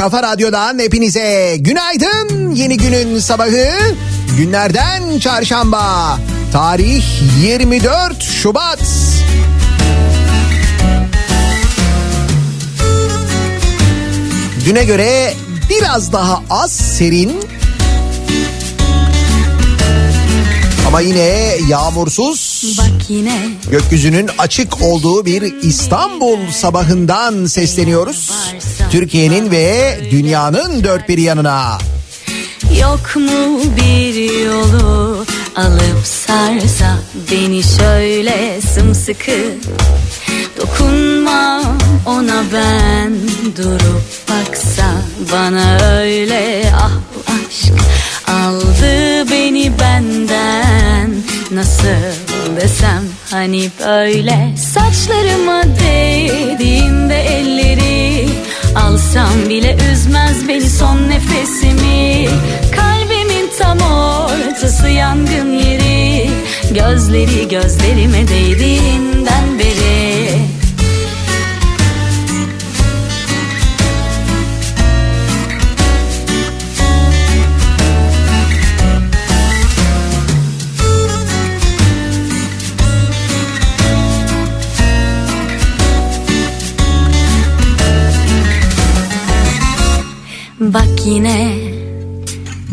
kafa radyodan hepinize günaydın. Yeni günün sabahı günlerden çarşamba. Tarih 24 Şubat. Düne göre biraz daha az serin ama yine yağmursuz Bak yine Gökyüzünün açık olduğu bir İstanbul sabahından sesleniyoruz. Türkiye'nin ve dünyanın dört bir yanına. yok mu bir yolu alıp sarsa beni şöyle sımsıkı dokunma ona ben durup baksa bana öyle ah aşk aldı beni benden nasıl desem hani böyle saçlarıma değdiğinde elleri alsam bile üzmez beni son nefesimi. Kalbimin tam ortası yangın yeri. Gözleri gözlerime değdiğinden yine.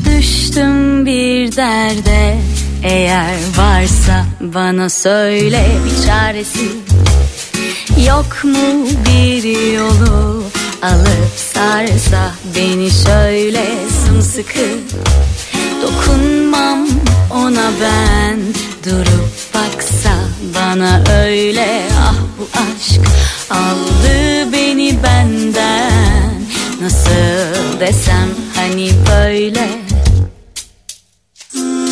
Düştüm bir derde. Eğer varsa bana söyle bir çaresi. Yok mu bir yolu alıp sarsa beni şöyle sımsıkı? Dokunmam ona ben. Durup baksa bana öyle. Ah bu aşk aldı beni benden nasıl desem hani böyle.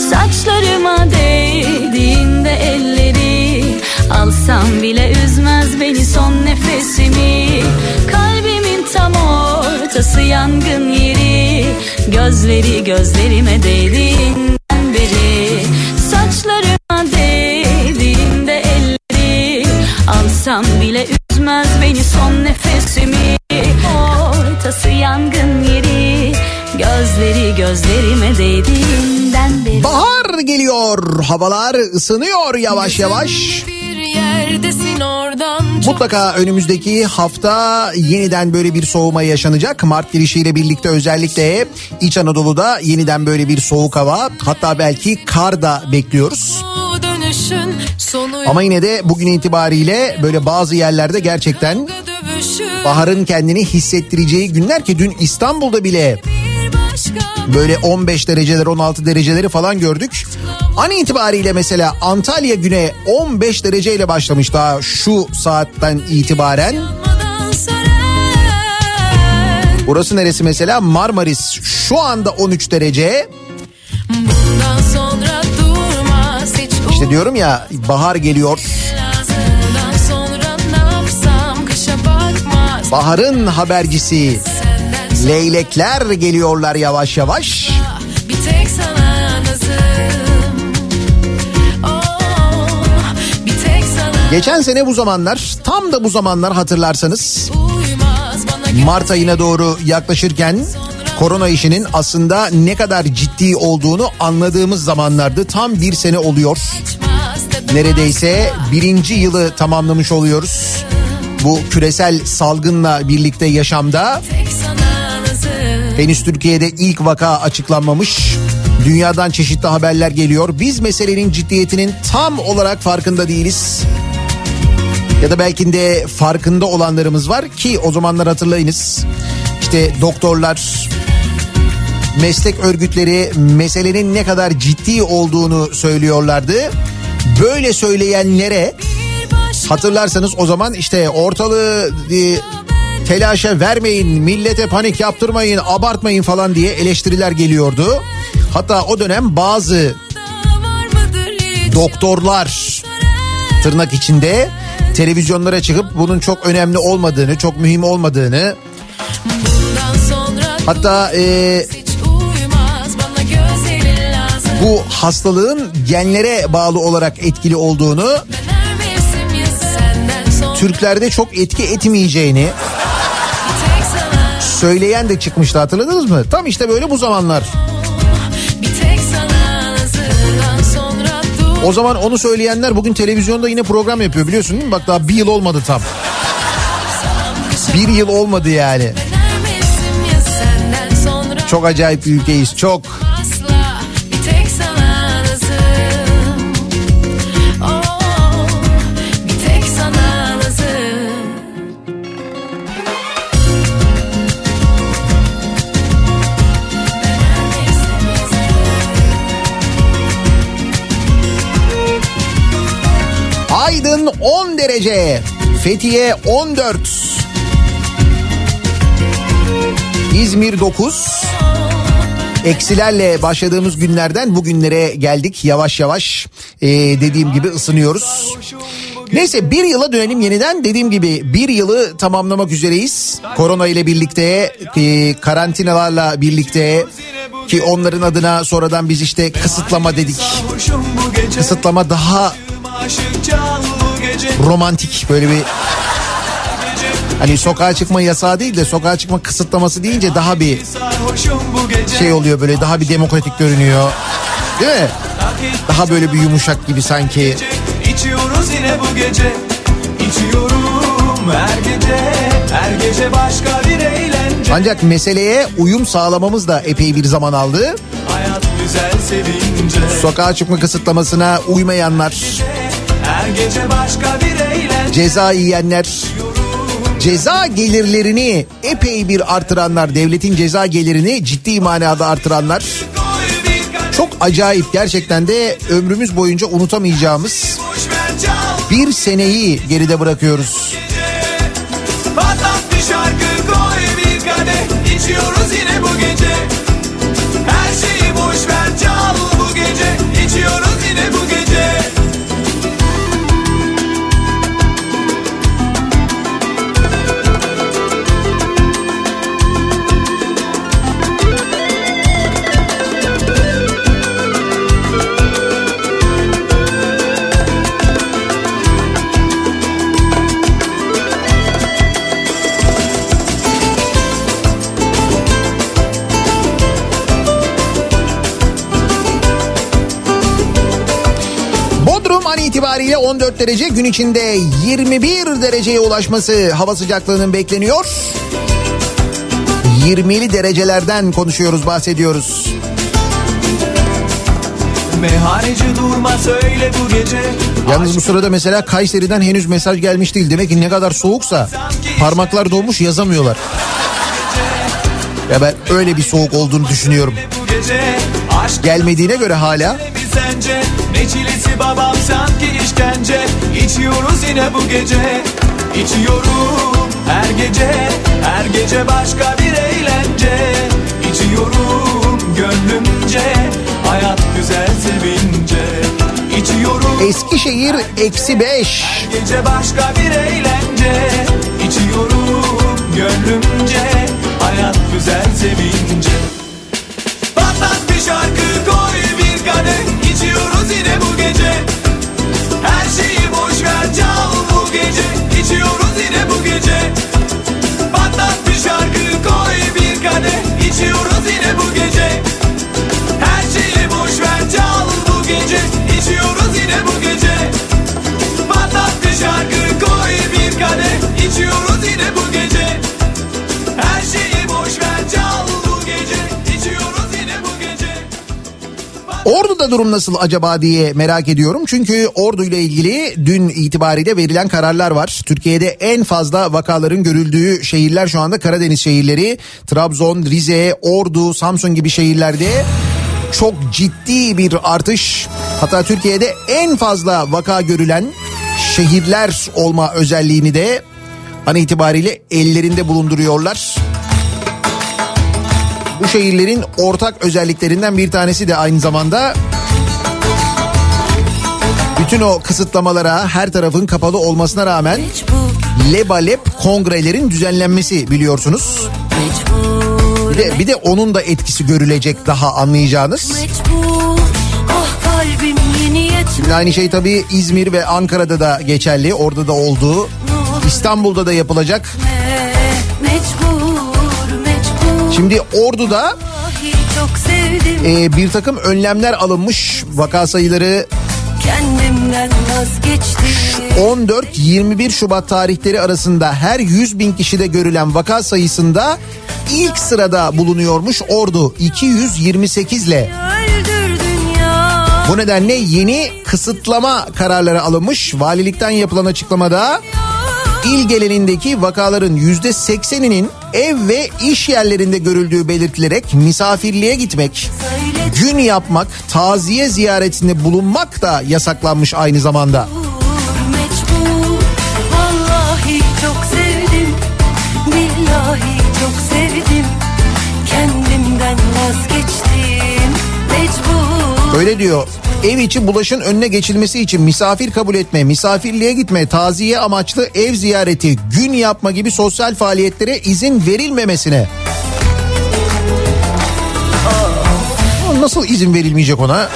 Saçlarıma değdiğinde elleri Alsam bile üzmez beni son nefesimi. Kalbimin tam ortası yangın yeri. Gözleri gözlerime değdiğinden beri. Saçlarıma değdiğinde elleri Alsam bile üzmez beni son nefesimi Ortası yangın yeri Gözleri gözlerime değdiğinden beri Bahar geliyor. Havalar ısınıyor yavaş yavaş. Mutlaka önümüzdeki hafta yeniden böyle bir soğuma yaşanacak. Mart girişiyle birlikte özellikle İç Anadolu'da yeniden böyle bir soğuk hava hatta belki kar da bekliyoruz. Ama yine de bugün itibariyle böyle bazı yerlerde gerçekten baharın kendini hissettireceği günler ki dün İstanbul'da bile böyle 15 dereceler 16 dereceleri falan gördük. An itibariyle mesela Antalya güne 15 dereceyle başlamış daha şu saatten itibaren. Burası neresi mesela? Marmaris. Şu anda 13 derece. Bundan sonra İşte diyorum ya bahar geliyor. Baharın habercisi. Leylekler geliyorlar yavaş yavaş. bir tek sana Geçen sene bu zamanlar tam da bu zamanlar hatırlarsanız Mart ayına doğru yaklaşırken korona işinin aslında ne kadar ciddi olduğunu anladığımız zamanlardı. Tam bir sene oluyor. Neredeyse birinci yılı tamamlamış oluyoruz. Bu küresel salgınla birlikte yaşamda henüz Türkiye'de ilk vaka açıklanmamış. Dünyadan çeşitli haberler geliyor. Biz meselenin ciddiyetinin tam olarak farkında değiliz. Ya da belki de farkında olanlarımız var ki o zamanlar hatırlayınız. İşte doktorlar, meslek örgütleri meselenin ne kadar ciddi olduğunu söylüyorlardı. Böyle söyleyenlere hatırlarsanız o zaman işte ortalığı e, telaşa vermeyin, millete panik yaptırmayın, abartmayın falan diye eleştiriler geliyordu. Hatta o dönem bazı doktorlar tırnak içinde televizyonlara çıkıp bunun çok önemli olmadığını, çok mühim olmadığını hatta e, bu hastalığın genlere bağlı olarak etkili olduğunu, Türklerde çok etki etmeyeceğini söyleyen de çıkmıştı hatırladınız mı? Tam işte böyle bu zamanlar. O zaman onu söyleyenler bugün televizyonda yine program yapıyor biliyorsun değil mi? Bak daha bir yıl olmadı tam. Bir yıl olmadı yani. Çok acayip bir ülkeyiz çok. asla Oh, Aydın 10 derece. Fethiye 14. İzmir 9. Eksilerle başladığımız günlerden bugünlere geldik yavaş yavaş Ee, dediğim gibi ısınıyoruz. Neyse bir yıla dönelim yeniden dediğim gibi bir yılı tamamlamak üzereyiz. Korona ile birlikte e, karantinalarla birlikte ki onların adına sonradan biz işte kısıtlama dedik. Kısıtlama daha romantik böyle bir hani sokağa çıkma yasağı değil de sokağa çıkma kısıtlaması deyince daha bir şey oluyor böyle daha bir demokratik görünüyor. Değil mi? Daha böyle bir yumuşak gibi sanki. İçiyoruz yine bu gece İçiyorum her gece Her gece başka bir eğlence Ancak meseleye uyum sağlamamız da epey bir zaman aldı. Hayat güzel sevince Sokağa çıkma kısıtlamasına uymayanlar, Her gece başka bir eğlence ceza yiyenler, ceza gelirlerini epey bir artıranlar, devletin ceza gelirini ciddi manada artıranlar çok acayip gerçekten de ömrümüz boyunca unutamayacağımız bir seneyi geride bırakıyoruz. 14 derece gün içinde 21 dereceye ulaşması hava sıcaklığının bekleniyor. 20'li derecelerden konuşuyoruz bahsediyoruz. Meyhaneci durma söyle bu gece Yalnız bu sırada mesela Kayseri'den henüz mesaj gelmiş değil. Demek ki ne kadar soğuksa parmaklar dolmuş yazamıyorlar. Ya ben öyle bir soğuk olduğunu düşünüyorum. Gelmediğine göre hala sence? Ne çilesi babam sanki işkence? İçiyoruz yine bu gece. İçiyorum her gece Her gece başka bir eğlence. İçiyorum gönlümce Hayat güzel sevince. İçiyorum Eskişehir eksi 5. gece başka bir eğlence. İçiyorum gönlümce Hayat güzel sevince. Patlat bir şarkı koy bir kadeh İçiyoruz yine bu gece. Her şeyi boş ver çal bu gece. İçiyoruz yine bu gece. Patlat bir şarkı koy bir kadeh. İçiyoruz yine bu gece. Her şeyi boş ver çal bu gece. İçiyoruz yine bu gece. Patlat bir şarkı koy bir kadeh. İçiyoruz yine bu gece. Her şeyi boş ver çal Ordu'da durum nasıl acaba diye merak ediyorum. Çünkü Ordu ile ilgili dün itibariyle verilen kararlar var. Türkiye'de en fazla vakaların görüldüğü şehirler şu anda Karadeniz şehirleri. Trabzon, Rize, Ordu, Samsun gibi şehirlerde çok ciddi bir artış. Hatta Türkiye'de en fazla vaka görülen şehirler olma özelliğini de an itibariyle ellerinde bulunduruyorlar. Bu şehirlerin ortak özelliklerinden bir tanesi de aynı zamanda bütün o kısıtlamalara her tarafın kapalı olmasına rağmen lebalep kongrelerin düzenlenmesi biliyorsunuz. Bir de, bir de onun da etkisi görülecek daha anlayacağınız. Şimdi aynı şey tabii İzmir ve Ankara'da da geçerli. Orada da oldu. İstanbul'da da yapılacak. Mecbur. Şimdi Ordu'da e, bir takım önlemler alınmış. Vaka sayıları Kendimden vazgeçtim. 14-21 Şubat tarihleri arasında her 100 bin kişide görülen vaka sayısında ilk sırada bulunuyormuş Ordu 228 ile. Bu nedenle yeni kısıtlama kararları alınmış. Valilikten yapılan açıklamada il genelindeki vakaların %80'inin ev ve iş yerlerinde görüldüğü belirtilerek misafirliğe gitmek, gün yapmak, taziye ziyaretinde bulunmak da yasaklanmış aynı zamanda. Öyle diyor. Ev içi bulaşın önüne geçilmesi için misafir kabul etme, misafirliğe gitme, taziye amaçlı ev ziyareti, gün yapma gibi sosyal faaliyetlere izin verilmemesine. Nasıl izin verilmeyecek ona?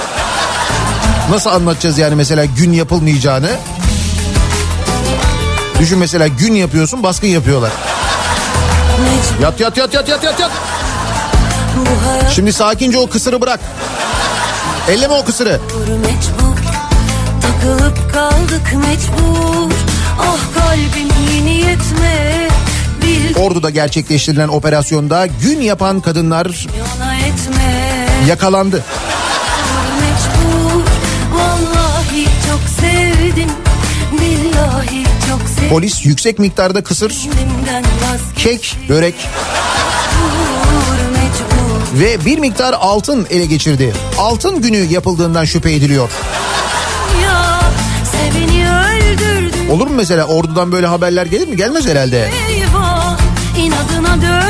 Nasıl anlatacağız yani mesela gün yapılmayacağını? Düşün mesela gün yapıyorsun baskın yapıyorlar. Yat yat yat yat yat yat yat. Şimdi sakince o kısırı bırak. Elleme o kısırı. mecbur. Takılıp kaldık mecbur. Ah kalbim yeni yetme. Ordu'da gerçekleştirilen operasyonda gün yapan kadınlar yakalandı. Mecbur. Sevdim. Polis yüksek miktarda kısır, kek, börek. Ve bir miktar altın ele geçirdi. Altın günü yapıldığından şüphe ediliyor. Ya. Olur mu mesela ordudan böyle haberler gelir mi? Gelmez herhalde. Eyvah inadına döndürdün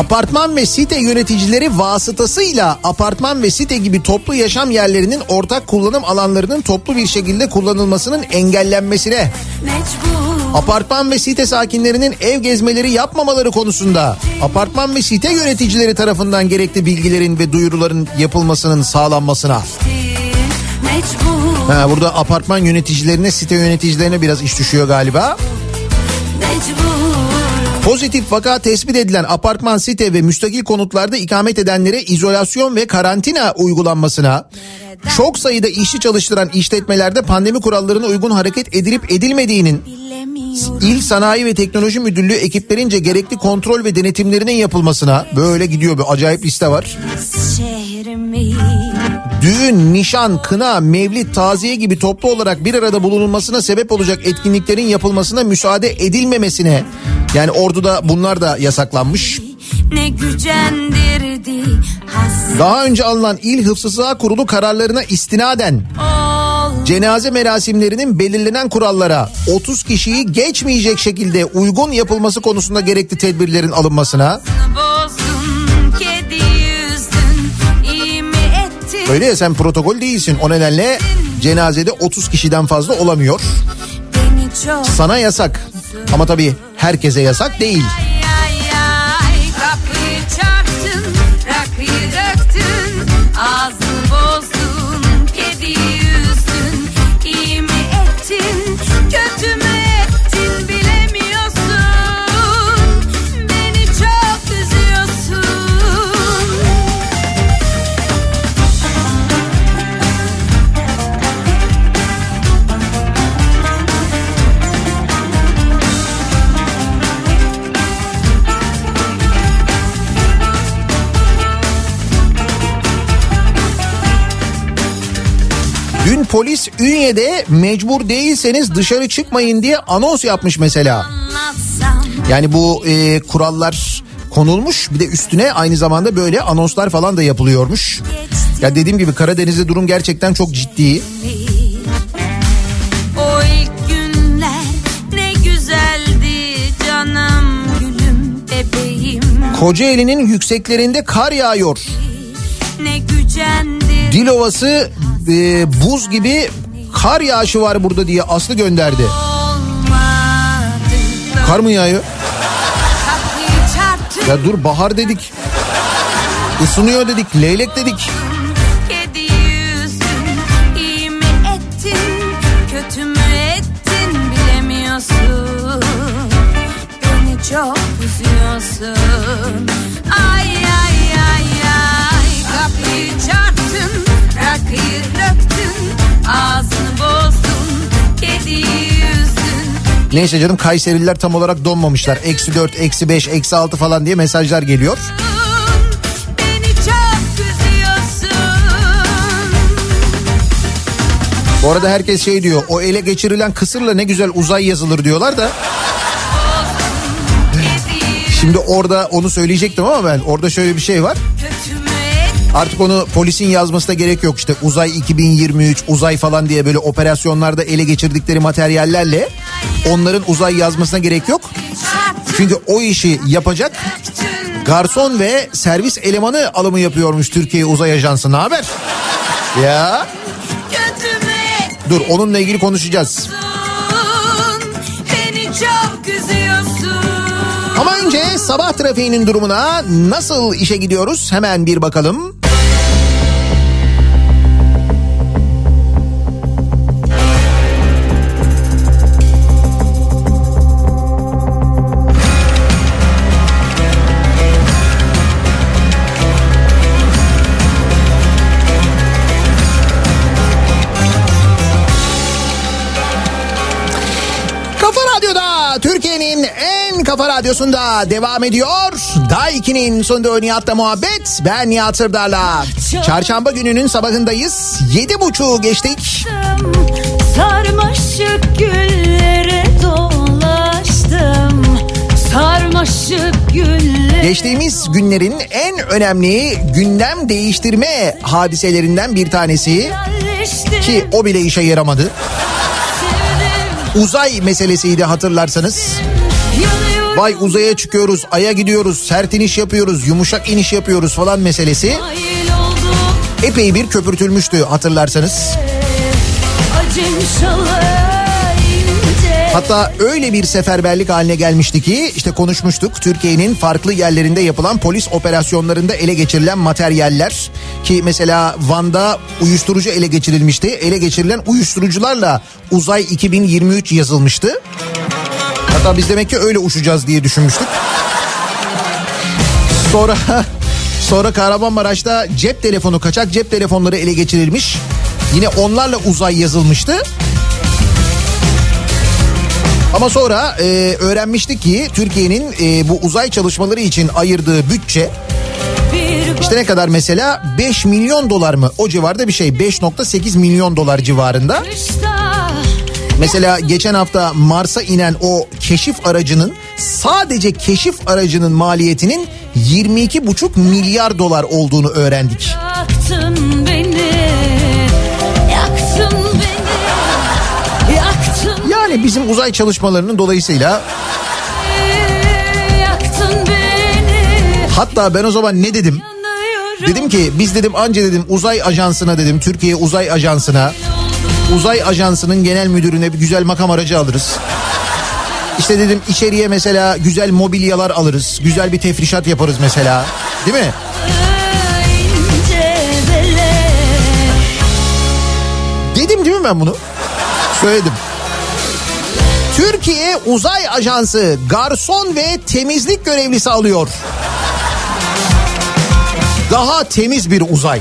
Apartman ve site yöneticileri vasıtasıyla apartman ve site gibi toplu yaşam yerlerinin ortak kullanım alanlarının toplu bir şekilde kullanılmasının engellenmesine Mecbur Apartman ve site sakinlerinin ev gezmeleri yapmamaları konusunda apartman ve site yöneticileri tarafından gerekli bilgilerin ve duyuruların yapılmasının sağlanmasına. Mecbur, Ha, burada apartman yöneticilerine, site yöneticilerine biraz iş düşüyor galiba. mecbur. Pozitif vaka tespit edilen apartman, site ve müstakil konutlarda ikamet edenlere izolasyon ve karantina uygulanmasına, çok sayıda işçi çalıştıran işletmelerde pandemi kurallarına uygun hareket edilip edilmediğinin. İl Sanayi ve Teknoloji Müdürlüğü ekiplerince gerekli kontrol ve denetimlerinin yapılmasına böyle gidiyor bir acayip liste var. Düğün, nişan, kına, mevlit, taziye gibi toplu olarak bir arada bulunulmasına sebep olacak etkinliklerin yapılmasına müsaade edilmemesine yani orduda bunlar da yasaklanmış. ne gücendirdi Daha önce alınan İl Hıfzı Kurulu kararlarına istinaden ol cenaze merasimlerinin belirlenen kurallara 30 kişiyi geçmeyecek şekilde uygun yapılması konusunda gerekli tedbirlerin alınmasına Öyle ya sen protokol değilsin o nedenle cenazede 30 kişiden fazla olamıyor. Sana yasak ama tabii herkese yasak değil. Polis Ünye'de mecbur değilseniz dışarı çıkmayın diye anons yapmış mesela. Yani bu e, kurallar konulmuş bir de üstüne aynı zamanda böyle anonslar falan da yapılıyormuş. Ya dediğim gibi Karadeniz'de durum gerçekten çok ciddi. Kocaeli'nin yükseklerinde kar yağıyor. Dilovası e, buz gibi kar yağışı var burada diye Aslı gönderdi. Kar mı yağıyor? Ya dur bahar dedik. Isınıyor dedik, leylek dedik. Neyse canım Kayserililer tam olarak donmamışlar. Eksi 4, eksi 5, eksi 6 falan diye mesajlar geliyor. Bu arada herkes şey diyor o ele geçirilen kısırla ne güzel uzay yazılır diyorlar da. Şimdi orada onu söyleyecektim ama ben orada şöyle bir şey var. kötü Artık onu polisin yazmasına gerek yok işte uzay 2023 uzay falan diye böyle operasyonlarda ele geçirdikleri materyallerle onların uzay yazmasına gerek yok. Çünkü o işi yapacak garson ve servis elemanı alımı yapıyormuş Türkiye Uzay Ajansı. Ne haber? Ya dur onunla ilgili konuşacağız. Ama önce sabah trafiğinin durumuna nasıl işe gidiyoruz hemen bir bakalım. Kafa radyosunda devam ediyor. Daha 2'nin sonunda Nihat'la muhabbet. Ben Nihat Sırdar'la. Çarşamba gününün sabahındayız. Yedi buçuğu geçtik. Sarmaşık güllere dolaştım Sarmaşık güllere Geçtiğimiz günlerin en önemli gündem değiştirme hadiselerinden bir tanesi ki o bile işe yaramadı. Sevdim Uzay meselesiydi hatırlarsanız. yanıyorum Vay uzaya çıkıyoruz, aya gidiyoruz, sert iniş yapıyoruz, yumuşak iniş yapıyoruz falan meselesi epey bir köpürtülmüştü hatırlarsanız. Hatta öyle bir seferberlik haline gelmişti ki işte konuşmuştuk. Türkiye'nin farklı yerlerinde yapılan polis operasyonlarında ele geçirilen materyaller ki mesela Van'da uyuşturucu ele geçirilmişti. Ele geçirilen uyuşturucularla Uzay 2023 yazılmıştı. Hatta biz demek ki öyle uçacağız diye düşünmüştük. Sonra sonra Kahramanmaraş'ta cep telefonu kaçak cep telefonları ele geçirilmiş. Yine onlarla uzay yazılmıştı. Ama sonra e, öğrenmiştik ki Türkiye'nin e, bu uzay çalışmaları için ayırdığı bütçe işte ne kadar mesela 5 milyon dolar mı? O civarda bir şey 5.8 milyon dolar civarında. bakışta Mesela geçen hafta Mars'a inen o keşif aracının sadece keşif aracının maliyetinin 22,5 milyar dolar olduğunu öğrendik. yaktın beni. Yaktın beni. Yaktın Yani bizim uzay çalışmalarının dolayısıyla beni. Hatta ben o zaman ne dedim? Dedim ki biz dedim anca dedim uzay ajansına dedim Türkiye Uzay Ajansı'na uzay ajansının genel müdürüne bir güzel makam aracı alırız. İşte dedim içeriye mesela güzel mobilyalar alırız. Güzel bir tefrişat yaparız mesela. Değil mi? Dedim değil mi ben bunu? Söyledim. Türkiye Uzay Ajansı garson ve temizlik görevlisi alıyor. Daha temiz bir uzay.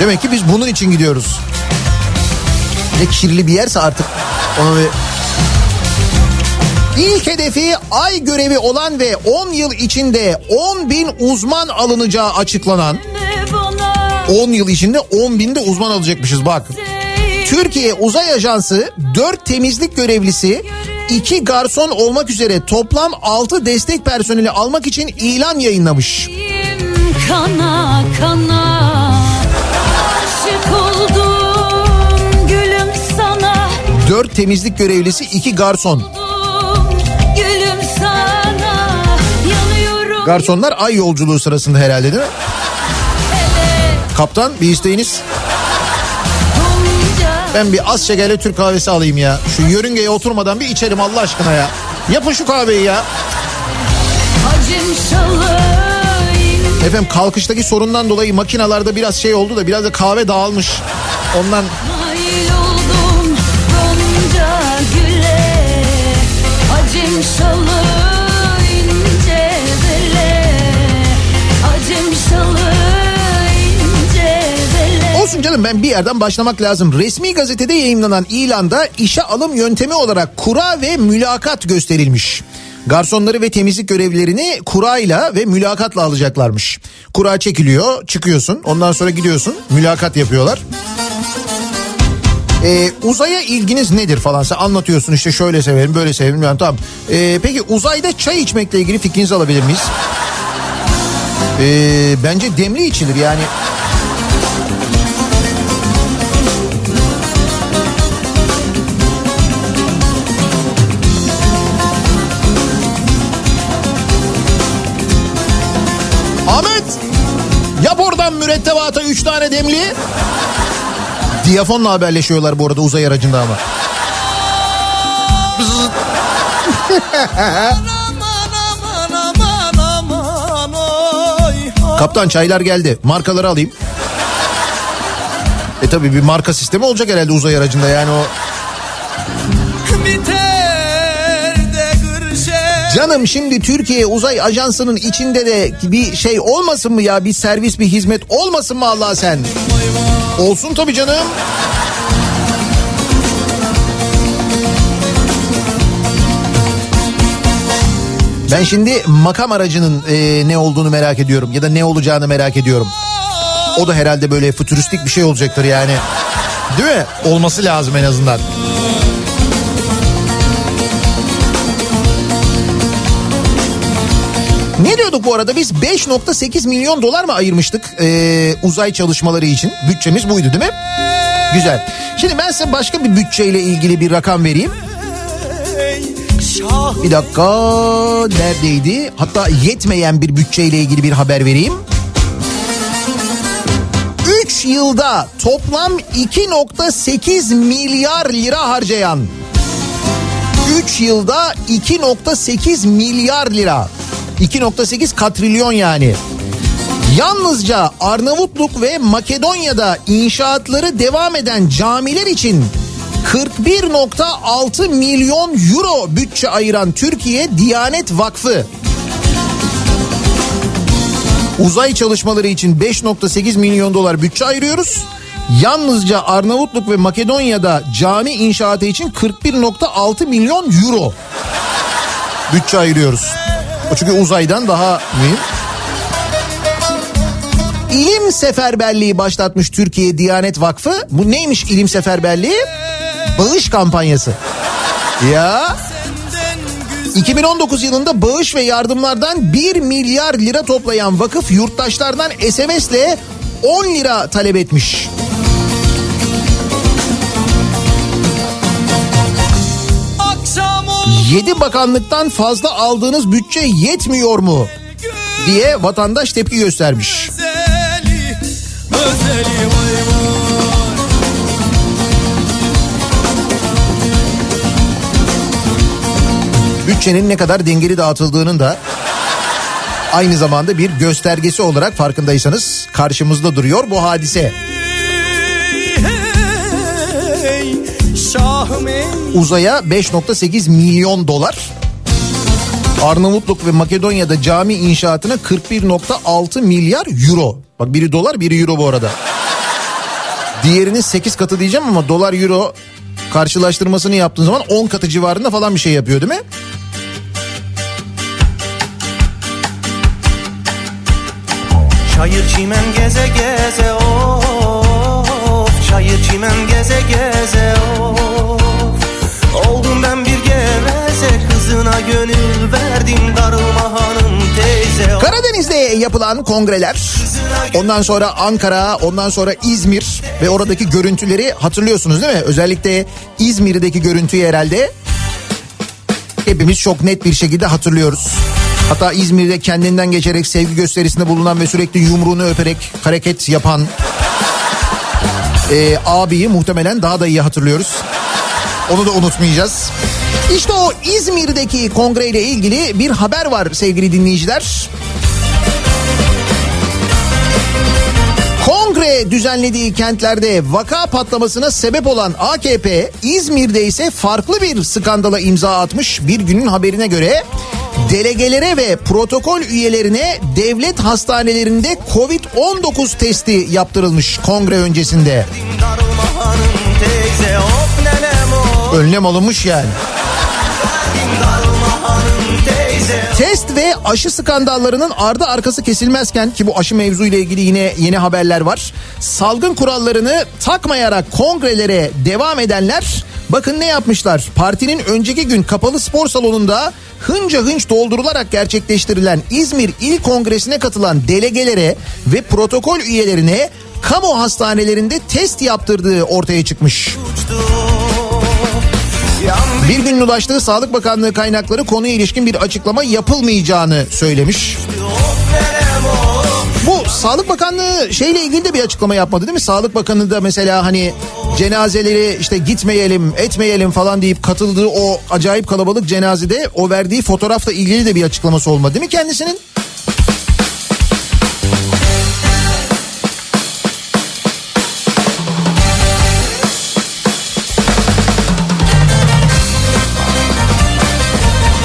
Demek ki biz bunun için gidiyoruz. Ne kirli bir yerse artık onu bir... İlk hedefi ay görevi olan ve 10 yıl içinde 10 bin uzman alınacağı açıklanan Ne bana 10 yıl içinde 10 binde uzman alacakmışız bak. Türkiye Uzay Ajansı 4 temizlik görevlisi 2 garson olmak üzere toplam 6 destek personeli almak için ilan yayınlamış. Kana kana 4 temizlik görevlisi 2 garson. Garsonlar ay yolculuğu sırasında herhalde değil mi? Kaptan bir isteğiniz? Ben bir az şekerli Türk kahvesi alayım ya. Şu yörüngeye oturmadan bir içerim Allah aşkına ya. Yapın şu kahveyi ya. Efendim kalkıştaki sorundan dolayı makinalarda biraz şey oldu da biraz da kahve dağılmış. Ondan canım ben bir yerden başlamak lazım. Resmi gazetede yayınlanan ilanda işe alım yöntemi olarak kura ve mülakat gösterilmiş. Garsonları ve temizlik görevlilerini kurayla ve mülakatla alacaklarmış. Kura çekiliyor, çıkıyorsun. Ondan sonra gidiyorsun, mülakat yapıyorlar. Ee, uzaya ilginiz nedir falan sen anlatıyorsun işte şöyle severim böyle severim yani tamam. Ee, peki uzayda çay içmekle ilgili fikrinizi alabilir miyiz? Ee, bence demli içilir yani. Oradan mürettebata 3 tane demli. Diyafonla haberleşiyorlar bu arada uzay aracında ama. Kaptan çaylar geldi. Markaları alayım. E tabi bir marka sistemi olacak herhalde uzay aracında yani o. Biter Canım şimdi Türkiye Uzay Ajansı'nın içinde de bir şey olmasın mı ya? Bir servis bir hizmet olmasın mı Allah sen? Olsun tabii canım. Ben şimdi makam aracının e, ne olduğunu merak ediyorum ya da ne olacağını merak ediyorum. O da herhalde böyle fütüristik bir şey olacaktır yani. Değil mi? Olması lazım en azından. Ne diyorduk bu arada biz 5.8 milyon dolar mı ayırmıştık ee, uzay çalışmaları için? Bütçemiz buydu değil mi? Güzel. Şimdi ben size başka bir bütçeyle ilgili bir rakam vereyim. Bir dakika neredeydi? Hatta yetmeyen bir bütçeyle ilgili bir haber vereyim. 3 yılda toplam 2.8 milyar lira harcayan 3 yılda 2.8 milyar lira. 2.8 katrilyon yani. Yalnızca Arnavutluk ve Makedonya'da inşaatları devam eden camiler için 41.6 milyon euro bütçe ayıran Türkiye Diyanet Vakfı Uzay çalışmaları için 5.8 milyon dolar bütçe ayırıyoruz. Yalnızca Arnavutluk ve Makedonya'da cami inşaatı için 41.6 milyon euro bütçe ayırıyoruz. O çünkü uzaydan daha mühim. İlim seferberliği başlatmış Türkiye Diyanet Vakfı. Bu neymiş ilim seferberliği? Bağış kampanyası. Ya 2019 yılında bağış ve yardımlardan 1 milyar lira toplayan vakıf yurttaşlardan SMS'le 10 lira talep etmiş. 7 bakanlıktan fazla aldığınız bütçe yetmiyor mu? diye vatandaş tepki göstermiş. özeli Özeli vay vay Bütçenin ne kadar dengeli dağıtıldığının da aynı zamanda bir göstergesi olarak farkındaysanız karşımızda duruyor bu hadise. Uzaya 5.8 milyon dolar. Arnavutluk ve Makedonya'da cami inşaatına 41.6 milyar euro. Bak biri dolar biri euro bu arada. Diğerinin 8 katı diyeceğim ama dolar euro karşılaştırmasını yaptığın zaman 10 katı civarında falan bir şey yapıyor değil mi? Çayır çimen geze geze of Çayır çimen geze geze of gönül verdim darılma teyze Karadeniz'de yapılan kongreler, ondan sonra Ankara, ondan sonra İzmir ve oradaki görüntüleri hatırlıyorsunuz değil mi? Özellikle İzmir'deki görüntüyü herhalde hepimiz çok net bir şekilde hatırlıyoruz. Hatta İzmir'de kendinden geçerek sevgi gösterisinde bulunan ve sürekli yumruğunu öperek hareket yapan e, abiyi muhtemelen daha da iyi hatırlıyoruz. Onu da unutmayacağız. İşte o İzmir'deki kongreyle ilgili bir haber var sevgili dinleyiciler. Kongre düzenlediği kentlerde vaka patlamasına sebep olan AKP İzmir'de ise farklı bir skandala imza atmış bir günün haberine göre delegelere ve protokol üyelerine devlet hastanelerinde Covid-19 testi yaptırılmış kongre öncesinde. Önlem alınmış yani. Test ve aşı skandallarının ardı arkası kesilmezken ki bu aşı mevzu ile ilgili yine yeni haberler var. Salgın kurallarını takmayarak kongrelere devam edenler bakın ne yapmışlar. Partinin önceki gün kapalı spor salonunda hınca hınç doldurularak gerçekleştirilen İzmir İl Kongresi'ne katılan delegelere ve protokol üyelerine kamu hastanelerinde test yaptırdığı ortaya çıkmış. Yandı Bir gün ulaştığı Sağlık Bakanlığı kaynakları konuya ilişkin bir açıklama yapılmayacağını söylemiş. Bu Sağlık Bakanlığı şeyle ilgili de bir açıklama yapmadı değil mi? Sağlık Bakanı da mesela hani cenazeleri işte gitmeyelim etmeyelim falan deyip katıldığı o acayip kalabalık cenazede o verdiği fotoğrafla ilgili de bir açıklaması olmadı değil mi kendisinin?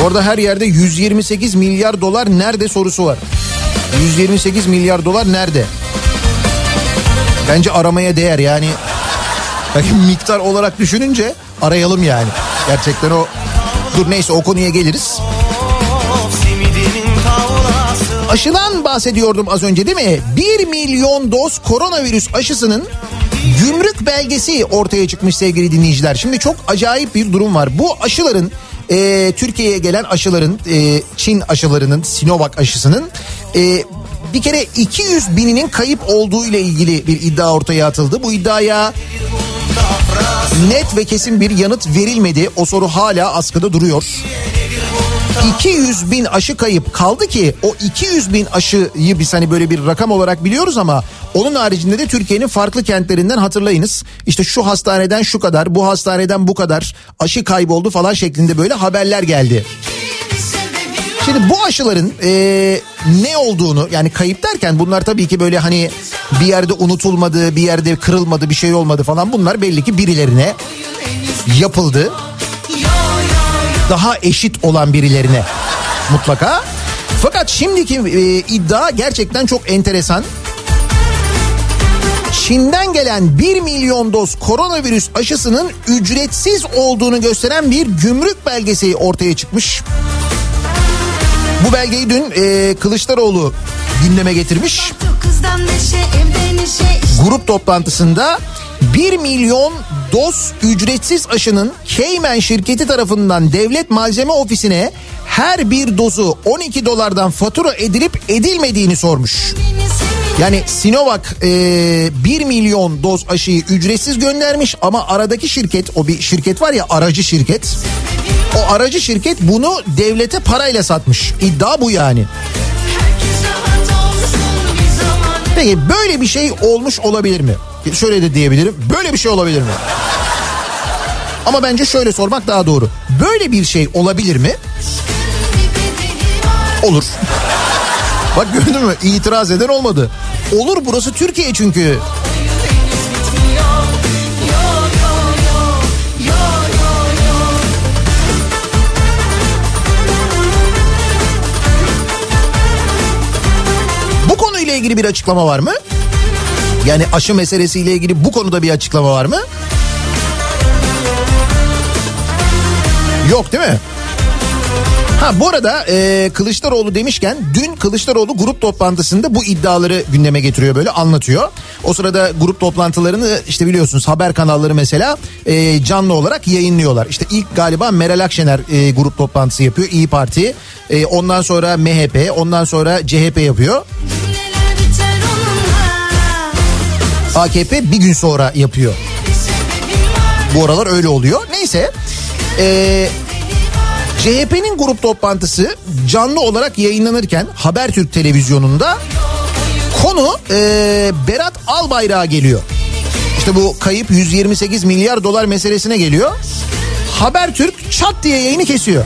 Orada her yerde 128 milyar dolar nerede sorusu var. 128 milyar dolar nerede? Bence aramaya değer yani. Yani miktar olarak düşününce arayalım yani. Gerçekten o dur neyse o konuya geliriz. Aşıdan bahsediyordum az önce değil mi? 1 milyon doz koronavirüs aşısının gümrük belgesi ortaya çıkmış sevgili dinleyiciler. Şimdi çok acayip bir durum var. Bu aşıların e, Türkiye'ye gelen aşıların e, Çin aşılarının Sinovac aşısının e, bir kere 200 bininin kayıp olduğu ile ilgili bir iddia ortaya atıldı. Bu iddiaya net ve kesin bir yanıt verilmedi. O soru hala askıda duruyor. 200 bin aşı kayıp kaldı ki o 200 bin aşıyı biz hani böyle bir rakam olarak biliyoruz ama onun haricinde de Türkiye'nin farklı kentlerinden hatırlayınız. İşte şu hastaneden şu kadar bu hastaneden bu kadar aşı kayboldu falan şeklinde böyle haberler geldi. Şimdi bu aşıların e, ne olduğunu yani kayıp derken bunlar tabii ki böyle hani bir yerde unutulmadı, bir yerde kırılmadı, bir şey olmadı falan bunlar belli ki birilerine yapıldı. Daha eşit olan birilerine mutlaka. Fakat şimdiki e, iddia gerçekten çok enteresan. Çin'den gelen 1 milyon doz koronavirüs aşısının ücretsiz olduğunu gösteren bir gümrük belgesi ortaya çıkmış. Bu belgeyi dün e, Kılıçdaroğlu gündeme getirmiş. Grup toplantısında 1 milyon doz ücretsiz aşının Cayman şirketi tarafından devlet malzeme ofisine her bir dozu 12 dolardan fatura edilip edilmediğini sormuş. Yani Sinovac e, 1 milyon doz aşıyı ücretsiz göndermiş ama aradaki şirket o bir şirket var ya aracı şirket. O aracı şirket bunu devlete parayla satmış. İddia bu yani. Peki böyle bir şey olmuş olabilir mi? Şöyle de diyebilirim. Böyle bir şey olabilir mi? Ama bence şöyle sormak daha doğru. Böyle bir şey olabilir mi? Olur. Bak gördün mü? İtiraz eden olmadı. Olur burası Türkiye çünkü. Bu konuyla ilgili bir açıklama var mı? Yani aşı meselesiyle ilgili bu konuda bir açıklama var mı? Yok değil mi? Ha bu arada e, Kılıçdaroğlu demişken dün Kılıçdaroğlu grup toplantısında bu iddiaları gündeme getiriyor böyle anlatıyor. O sırada grup toplantılarını işte biliyorsunuz haber kanalları mesela e, canlı olarak yayınlıyorlar. İşte ilk galiba Meral Akşener e, grup toplantısı yapıyor İyi Parti. E, ondan sonra MHP ondan sonra CHP yapıyor. AKP bir gün sonra yapıyor. Bu aralar öyle oluyor. Neyse. Ee, CHP'nin grup toplantısı canlı olarak yayınlanırken Habertürk televizyonunda konu ee, Berat Albayrak'a geliyor. İşte bu kayıp 128 milyar dolar meselesine geliyor. Habertürk çat diye yayını kesiyor.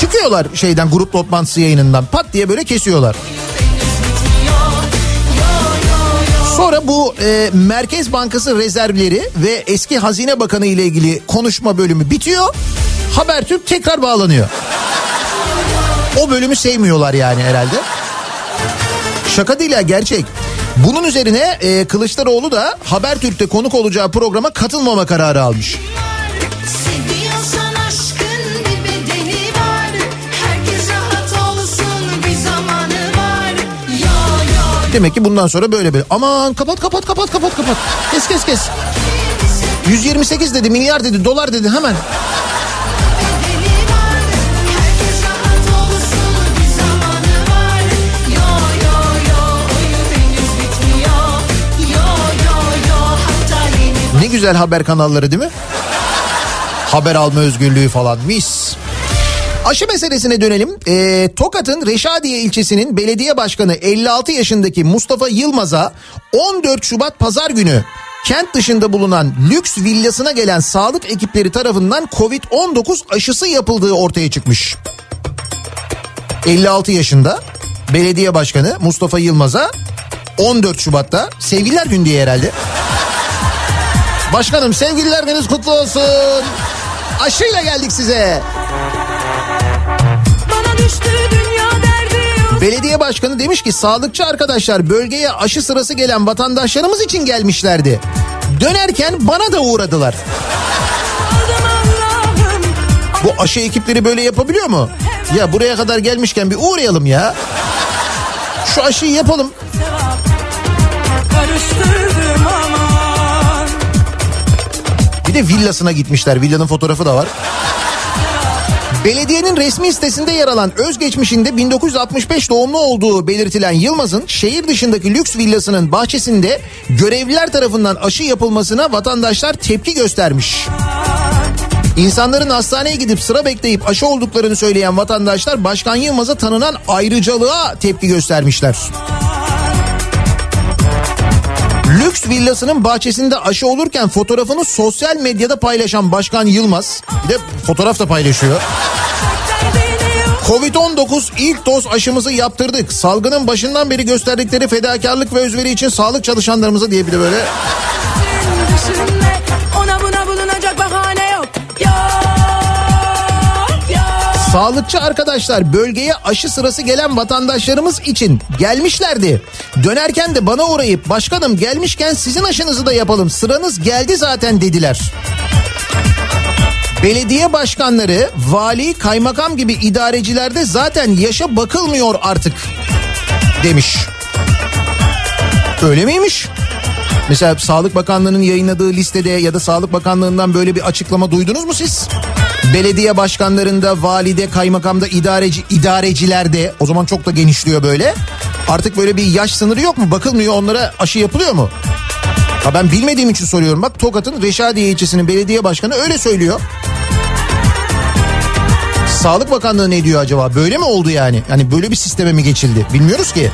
Çıkıyorlar şeyden grup toplantısı yayınından pat diye böyle kesiyorlar. Sonra bu e, Merkez Bankası rezervleri ve eski Hazine Bakanı ile ilgili konuşma bölümü bitiyor. Habertürk tekrar bağlanıyor. O bölümü sevmiyorlar yani herhalde. Şaka değil ya gerçek. Bunun üzerine e, Kılıçdaroğlu da Habertürk'te konuk olacağı programa katılmama kararı almış. Demek ki bundan sonra böyle böyle. Aman kapat kapat kapat kapat kapat. Kes kes kes. 128 dedi milyar dedi dolar dedi hemen. Güzel haber kanalları değil mi? Haber alma özgürlüğü falan mis. Aşı meselesine dönelim. Ee, Tokat'ın Reşadiye ilçesinin belediye başkanı 56 yaşındaki Mustafa Yılmaz'a 14 Şubat pazar günü kent dışında bulunan lüks villasına gelen sağlık ekipleri tarafından Covid-19 aşısı yapıldığı ortaya çıkmış. 56 yaşında belediye başkanı Mustafa Yılmaz'a 14 Şubat'ta sevgililer günü diye herhalde. Başkanım sevgililer gününüz kutlu olsun. Aşıyla geldik size. Bana düştü dünya derdi Belediye başkanı demiş ki sağlıkçı arkadaşlar bölgeye aşı sırası gelen vatandaşlarımız için gelmişlerdi. Dönerken bana da uğradılar. Bu aşı ekipleri böyle yapabiliyor mu? Ya buraya kadar gelmişken bir uğrayalım ya. Şu aşıyı yapalım. Karıştırdım Bir villasına gitmişler. Villanın fotoğrafı da var. Belediyenin resmi sitesinde yer alan özgeçmişinde 1965 doğumlu olduğu belirtilen Yılmaz'ın şehir dışındaki lüks villasının bahçesinde görevliler tarafından aşı yapılmasına vatandaşlar tepki göstermiş. İnsanların hastaneye gidip sıra bekleyip aşı olduklarını söyleyen vatandaşlar Başkan Yılmaz'a tanınan ayrıcalığa tepki göstermişler. Lüks villasının bahçesinde aşı olurken fotoğrafını sosyal medyada paylaşan Başkan Yılmaz bir de fotoğraf da paylaşıyor. Covid-19 ilk doz aşımızı yaptırdık. Salgının başından beri gösterdikleri fedakarlık ve özveri için sağlık çalışanlarımıza diye bir de böyle Sağlıkçı arkadaşlar bölgeye aşı sırası gelen vatandaşlarımız için gelmişlerdi. Dönerken de bana uğrayıp başkanım gelmişken sizin aşınızı da yapalım sıranız geldi zaten dediler. Belediye başkanları, vali, kaymakam gibi idarecilerde zaten yaşa bakılmıyor artık demiş. Öyle miymiş? Mesela Sağlık Bakanlığı'nın yayınladığı listede ya da Sağlık Bakanlığı'ndan böyle bir açıklama duydunuz mu siz? Belediye başkanlarında, valide, kaymakamda, idareci, idarecilerde o zaman çok da genişliyor böyle. Artık böyle bir yaş sınırı yok mu? Bakılmıyor onlara aşı yapılıyor mu? Ha ben bilmediğim için soruyorum. Bak Tokat'ın Reşadiye ilçesinin belediye başkanı öyle söylüyor. Sağlık Bakanlığı ne diyor acaba? Böyle mi oldu yani? Yani böyle bir sisteme mi geçildi? Bilmiyoruz ki.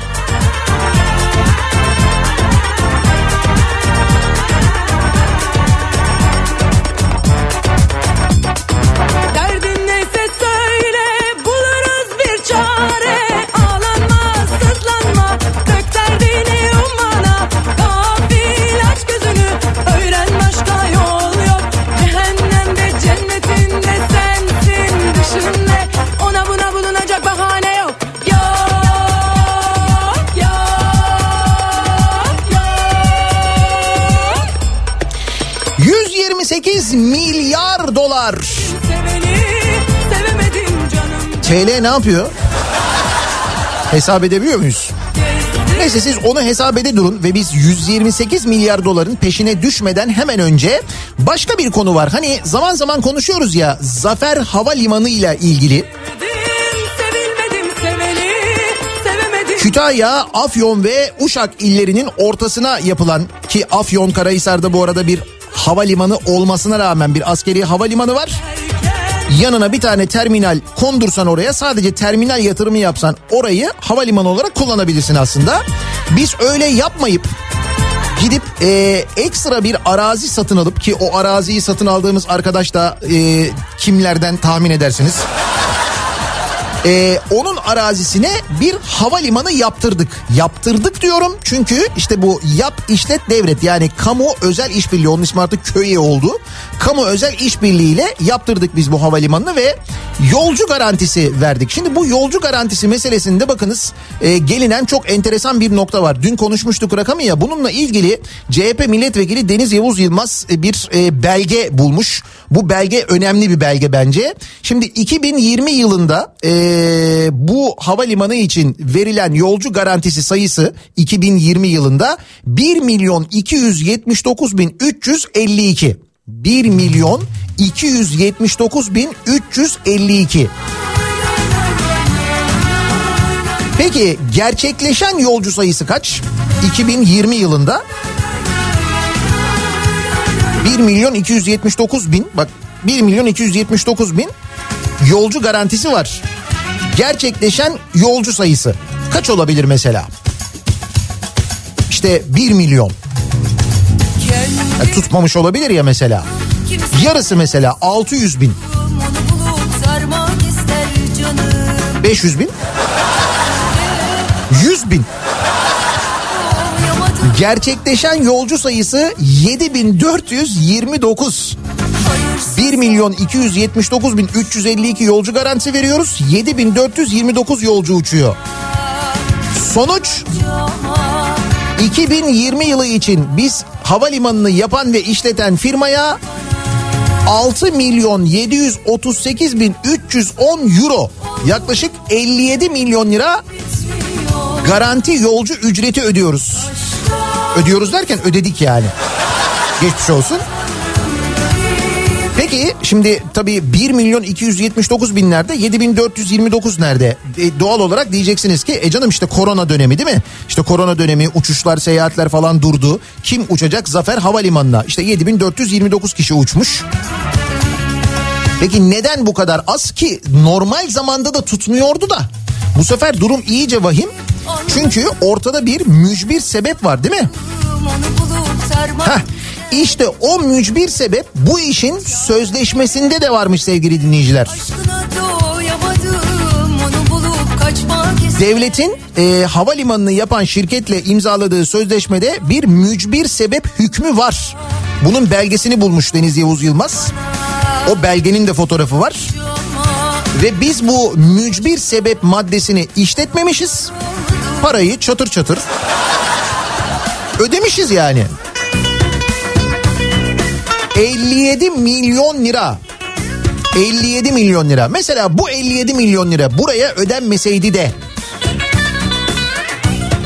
128 milyar dolar. TL ne yapıyor? Hesap edebiliyor muyuz? Neyse siz onu hesap ede durun ve biz 128 milyar doların peşine düşmeden hemen önce başka bir konu var. Hani zaman zaman konuşuyoruz ya Zafer Havalimanı ile ilgili. Kütahya, Afyon ve Uşak illerinin ortasına yapılan ki Afyon Karahisar'da bu arada bir havalimanı olmasına rağmen bir askeri havalimanı var. Yanına bir tane terminal kondursan oraya sadece terminal yatırımı yapsan orayı havalimanı olarak kullanabilirsin aslında. Biz öyle yapmayıp gidip e, ekstra bir arazi satın alıp ki o araziyi satın aldığımız arkadaş da e, kimlerden tahmin edersiniz. Ee, onun arazisine bir havalimanı yaptırdık. Yaptırdık diyorum çünkü işte bu yap işlet devret yani kamu özel işbirliği onun ismi artık köye oldu. Kamu özel işbirliğiyle yaptırdık biz bu havalimanını ve yolcu garantisi verdik. Şimdi bu yolcu garantisi meselesinde bakınız e, gelinen çok enteresan bir nokta var. Dün konuşmuştuk rakamı ya bununla ilgili CHP milletvekili Deniz Yavuz Yılmaz e, bir e, belge bulmuş. Bu belge önemli bir belge bence. Şimdi 2020 yılında e, bu havalimanı için verilen yolcu garantisi sayısı 2020 yılında 1 milyon 279 bin 352. 1 milyon 279 bin 352. Peki gerçekleşen yolcu sayısı kaç? 2020 yılında 1 milyon 279 bin bak 1 milyon 279 bin yolcu garantisi var. Gerçekleşen yolcu sayısı kaç olabilir mesela? İşte 1 milyon. Ya tutmamış olabilir ya mesela. Yarısı mesela 600 bin. 500 bin. 100 bin. Gerçekleşen yolcu sayısı 7429. 1 milyon 279 bin 352 yolcu garantisi veriyoruz. 7429 yolcu uçuyor. Sonuç 2020 yılı için biz havalimanını yapan ve işleten firmaya 6 milyon 738 bin 310 euro yaklaşık 57 milyon lira garanti yolcu ücreti ödüyoruz. Ödüyoruz derken ödedik yani. Geçmiş olsun. Peki şimdi tabii 1 milyon 279 bin nerede 7429 nerede? E, doğal olarak diyeceksiniz ki e canım işte korona dönemi değil mi? İşte korona dönemi uçuşlar seyahatler falan durdu. Kim uçacak? Zafer Havalimanı'na. İşte 7429 kişi uçmuş. Peki neden bu kadar az ki normal zamanda da tutmuyordu da bu sefer durum iyice vahim. Çünkü ortada bir mücbir sebep var değil mi? Heh, işte o mücbir sebep bu işin sözleşmesinde de varmış sevgili dinleyiciler. Devletin e, havalimanını yapan şirketle imzaladığı sözleşmede bir mücbir sebep hükmü var. Bunun belgesini bulmuş Deniz Yavuz Yılmaz. O belgenin de fotoğrafı var. Ve biz bu mücbir sebep maddesini işletmemişiz. Parayı çatır çatır ödemişiz yani. 57 milyon lira 57 milyon lira. Mesela bu 57 milyon lira buraya ödenmeseydi de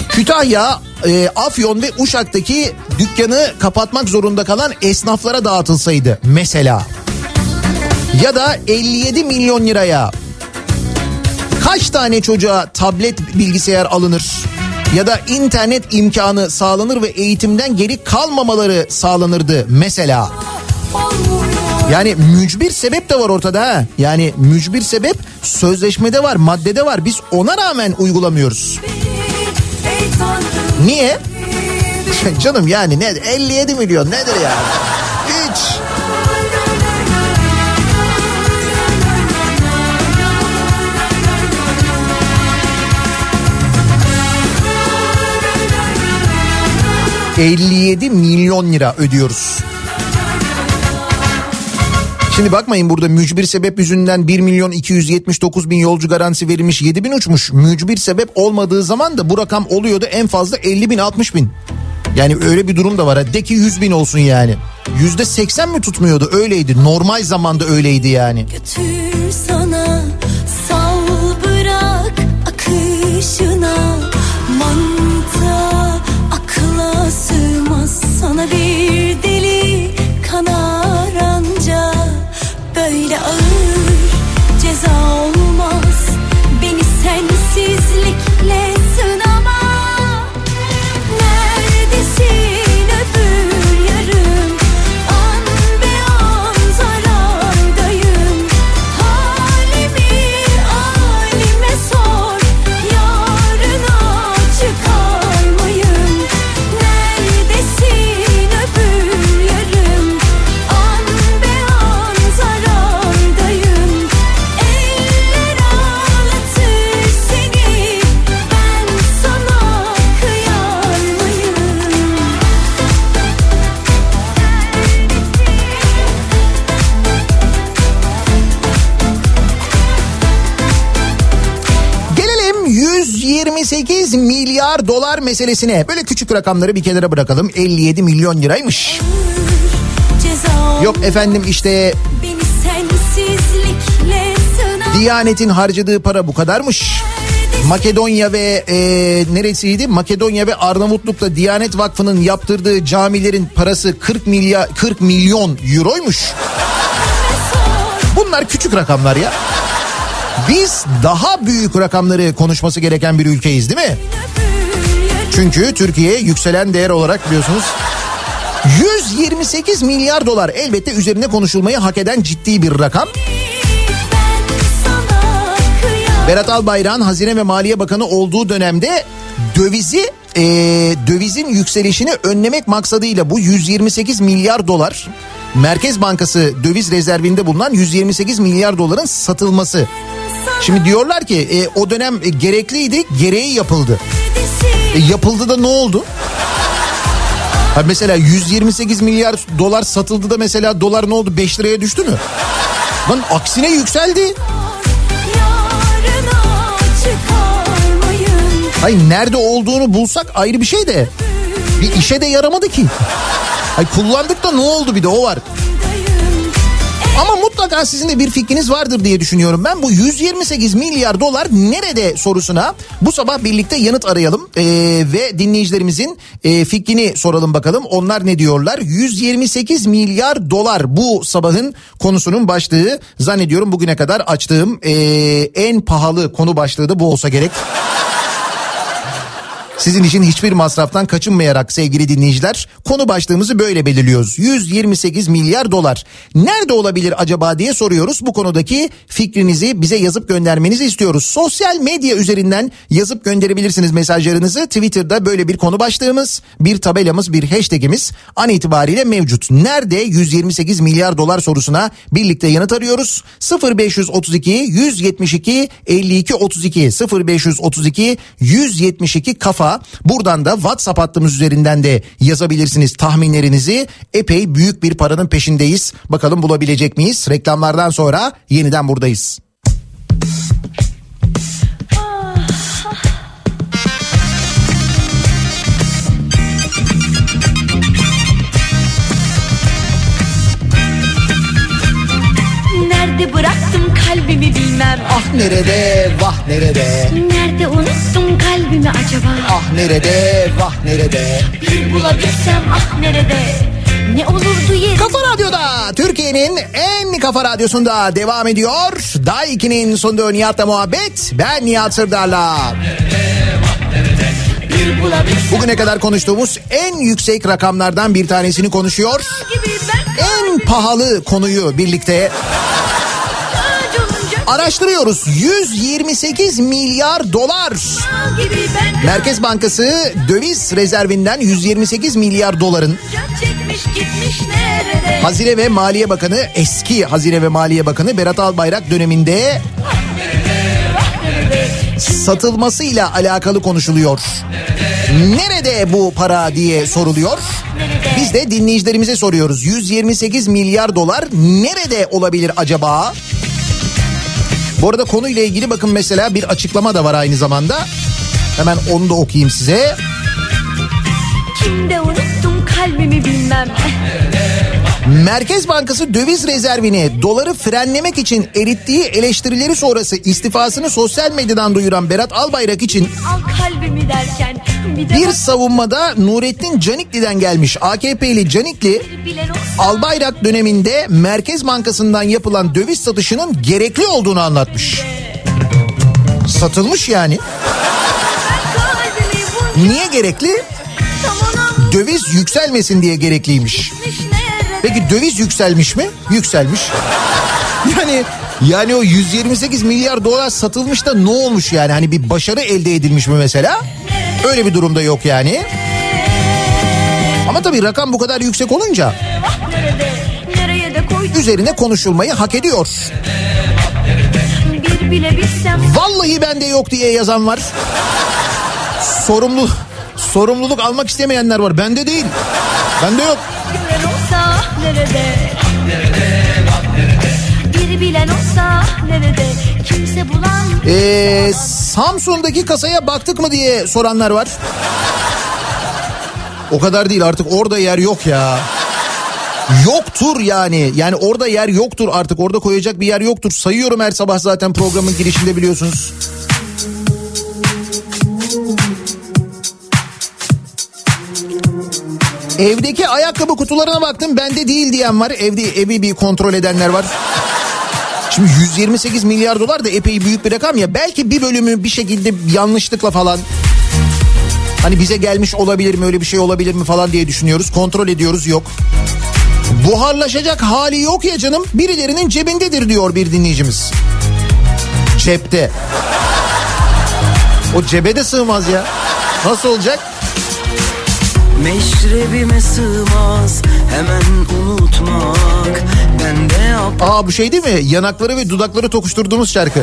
Kütahya, e, Afyon ve Uşak'taki dükkanı kapatmak zorunda kalan esnaflara dağıtılsaydı mesela. Ya da 57 milyon liraya kaç tane çocuğa tablet bilgisayar alınır? Ya da internet imkanı sağlanır ve eğitimden geri kalmamaları sağlanırdı mesela. Yani mücbir sebep de var ortada ha. Yani mücbir sebep sözleşmede var, maddede var. Biz ona rağmen uygulamıyoruz. Niye? Canım yani ne 57 milyon nedir yani? Hiç. ...57 milyon lira ödüyoruz. Şimdi bakmayın burada mücbir sebep yüzünden 1 milyon 279 bin yolcu garantisi verilmiş 7 bin uçmuş. Mücbir sebep olmadığı zaman da bu rakam oluyordu en fazla 50 bin 60 bin. Yani öyle bir durum da var. De ki 100 bin olsun yani. Yüzde 80 mi tutmuyordu öyleydi. Normal zamanda öyleydi yani. götür sana meselesine. Böyle küçük rakamları bir kenara bırakalım. 57 milyon liraymış. Yok efendim işte Diyanet'in harcadığı para bu kadarmış. Makedonya ve e, neresiydi? Makedonya ve Arnavutluk'ta Diyanet Vakfı'nın yaptırdığı camilerin parası 40 milyar 40 milyon euroymuş. Bunlar küçük rakamlar ya. Biz daha büyük rakamları konuşması gereken bir ülkeyiz değil mi? Çünkü Türkiye yükselen değer olarak biliyorsunuz 128 milyar dolar elbette üzerine konuşulmayı hak eden ciddi bir rakam. Berat Albayrak'ın Hazine ve Maliye Bakanı olduğu dönemde dövizi e, dövizin yükselişini önlemek maksadıyla bu 128 milyar dolar Merkez Bankası döviz rezervinde bulunan 128 milyar doların satılması. Şimdi diyorlar ki e, o dönem gerekliydi, gereği yapıldı. E, yapıldı da ne oldu? Ha mesela 128 milyar dolar satıldı da mesela dolar ne oldu 5 liraya düştü mü? Lan aksine yükseldi. Hayır nerede olduğunu bulsak ayrı bir şey de bir işe de yaramadı ki. Hayır kullandık da ne oldu bir de o var. Ama mutlaka sizin de bir fikriniz vardır diye düşünüyorum. Ben bu 128 milyar dolar nerede sorusuna bu sabah birlikte yanıt arayalım. Ee, ve dinleyicilerimizin e, fikrini soralım bakalım. Onlar ne diyorlar? 128 milyar dolar bu sabahın konusunun başlığı. Zannediyorum bugüne kadar açtığım e, en pahalı konu başlığı da bu olsa gerek. Sizin için hiçbir masraftan kaçınmayarak sevgili dinleyiciler konu başlığımızı böyle belirliyoruz. 128 milyar dolar. Nerede olabilir acaba diye soruyoruz. Bu konudaki fikrinizi bize yazıp göndermenizi istiyoruz. Sosyal medya üzerinden yazıp gönderebilirsiniz mesajlarınızı. Twitter'da böyle bir konu başlığımız, bir tabelamız, bir hashtagimiz an itibariyle mevcut. Nerede 128 milyar dolar sorusuna birlikte yanıt arıyoruz. 0532 172 52 32 0532 172 kafa. Buradan da WhatsApp hattımız üzerinden de yazabilirsiniz tahminlerinizi. Epey büyük bir paranın peşindeyiz. Bakalım bulabilecek miyiz? Reklamlardan sonra yeniden buradayız. Nerede bıraktım kalbimi bilmem Ah nerede, vah nerede, Nerede unuttum kalbimi acaba ah nerede, vah nerede. Bir bulabilsem ah nerede Ne olurdu yerim Kafa Radyo'da Türkiye'nin en kafa radyosunda devam ediyor. Day 2'nin sonunda Nihat'la muhabbet. Ben Nihat Sırdar'la. Bugüne kadar konuştuğumuz en yüksek rakamlardan bir tanesini konuşuyor. En pahalı konuyu birlikte araştırıyoruz. 128 milyar dolar. Merkez Bankası döviz rezervinden 128 milyar doların Hazine ve Maliye Bakanı eski Hazine ve Maliye Bakanı Berat Albayrak döneminde satılmasıyla alakalı konuşuluyor. Nerede bu para diye soruluyor. Biz de dinleyicilerimize soruyoruz. 128 milyar dolar nerede olabilir acaba? Bu arada konuyla ilgili bakın mesela bir açıklama da var aynı zamanda. Hemen onu da okuyayım size. Kimde unuttum kalbimi bilmem Merkez Bankası döviz rezervini doları frenlemek için erittiği eleştirileri sonrası istifasını sosyal medyadan duyuran Berat Albayrak için Al derken Bir bir savunmada Nurettin Canikli'den gelmiş AKP'li Canikli Albayrak döneminde Merkez Bankası'ndan yapılan döviz satışının gerekli olduğunu anlatmış. Satılmış yani. Niye gerekli? Döviz yükselmesin diye gerekliymiş. gitmiş Peki döviz yükselmiş mi? Yükselmiş. Yani yani o 128 milyar dolar satılmış da ne olmuş yani? Hani bir başarı elde edilmiş mi mesela? Öyle bir durumda yok yani. Ama tabii rakam bu kadar yüksek olunca üzerine konuşulmayı hak ediyor. Vallahi bende yok diye yazan var. Sorumlu sorumluluk almak istemeyenler var. Bende değil. Bende yok. Gören olsa nerede Bir bilen olsa nerede Kimse bulan Ee, Samsun'daki kasaya baktık mı diye soranlar var. O kadar değil artık orada yer yok ya. Yoktur yani. Yani orada yer yoktur artık. Orada koyacak bir yer yoktur. Sayıyorum her sabah zaten programın girişinde biliyorsunuz. Evdeki ayakkabı kutularına baktım bende değil diyen var. Evde evi bir kontrol edenler var. Şimdi 128 milyar dolar da epey büyük bir rakam ya. Belki bir bölümü bir şekilde yanlışlıkla falan hani bize gelmiş olabilir mi öyle bir şey olabilir mi falan diye düşünüyoruz. Kontrol ediyoruz yok. Buharlaşacak hali yok ya canım birilerinin cebindedir diyor bir dinleyicimiz. Cepte. O cebe de sığmaz ya. Nasıl olacak? Meşrebime sığmaz hemen unutmak Bende yap Aa bu şey değil mi? Yanakları ve dudakları tokuşturduğumuz şarkı.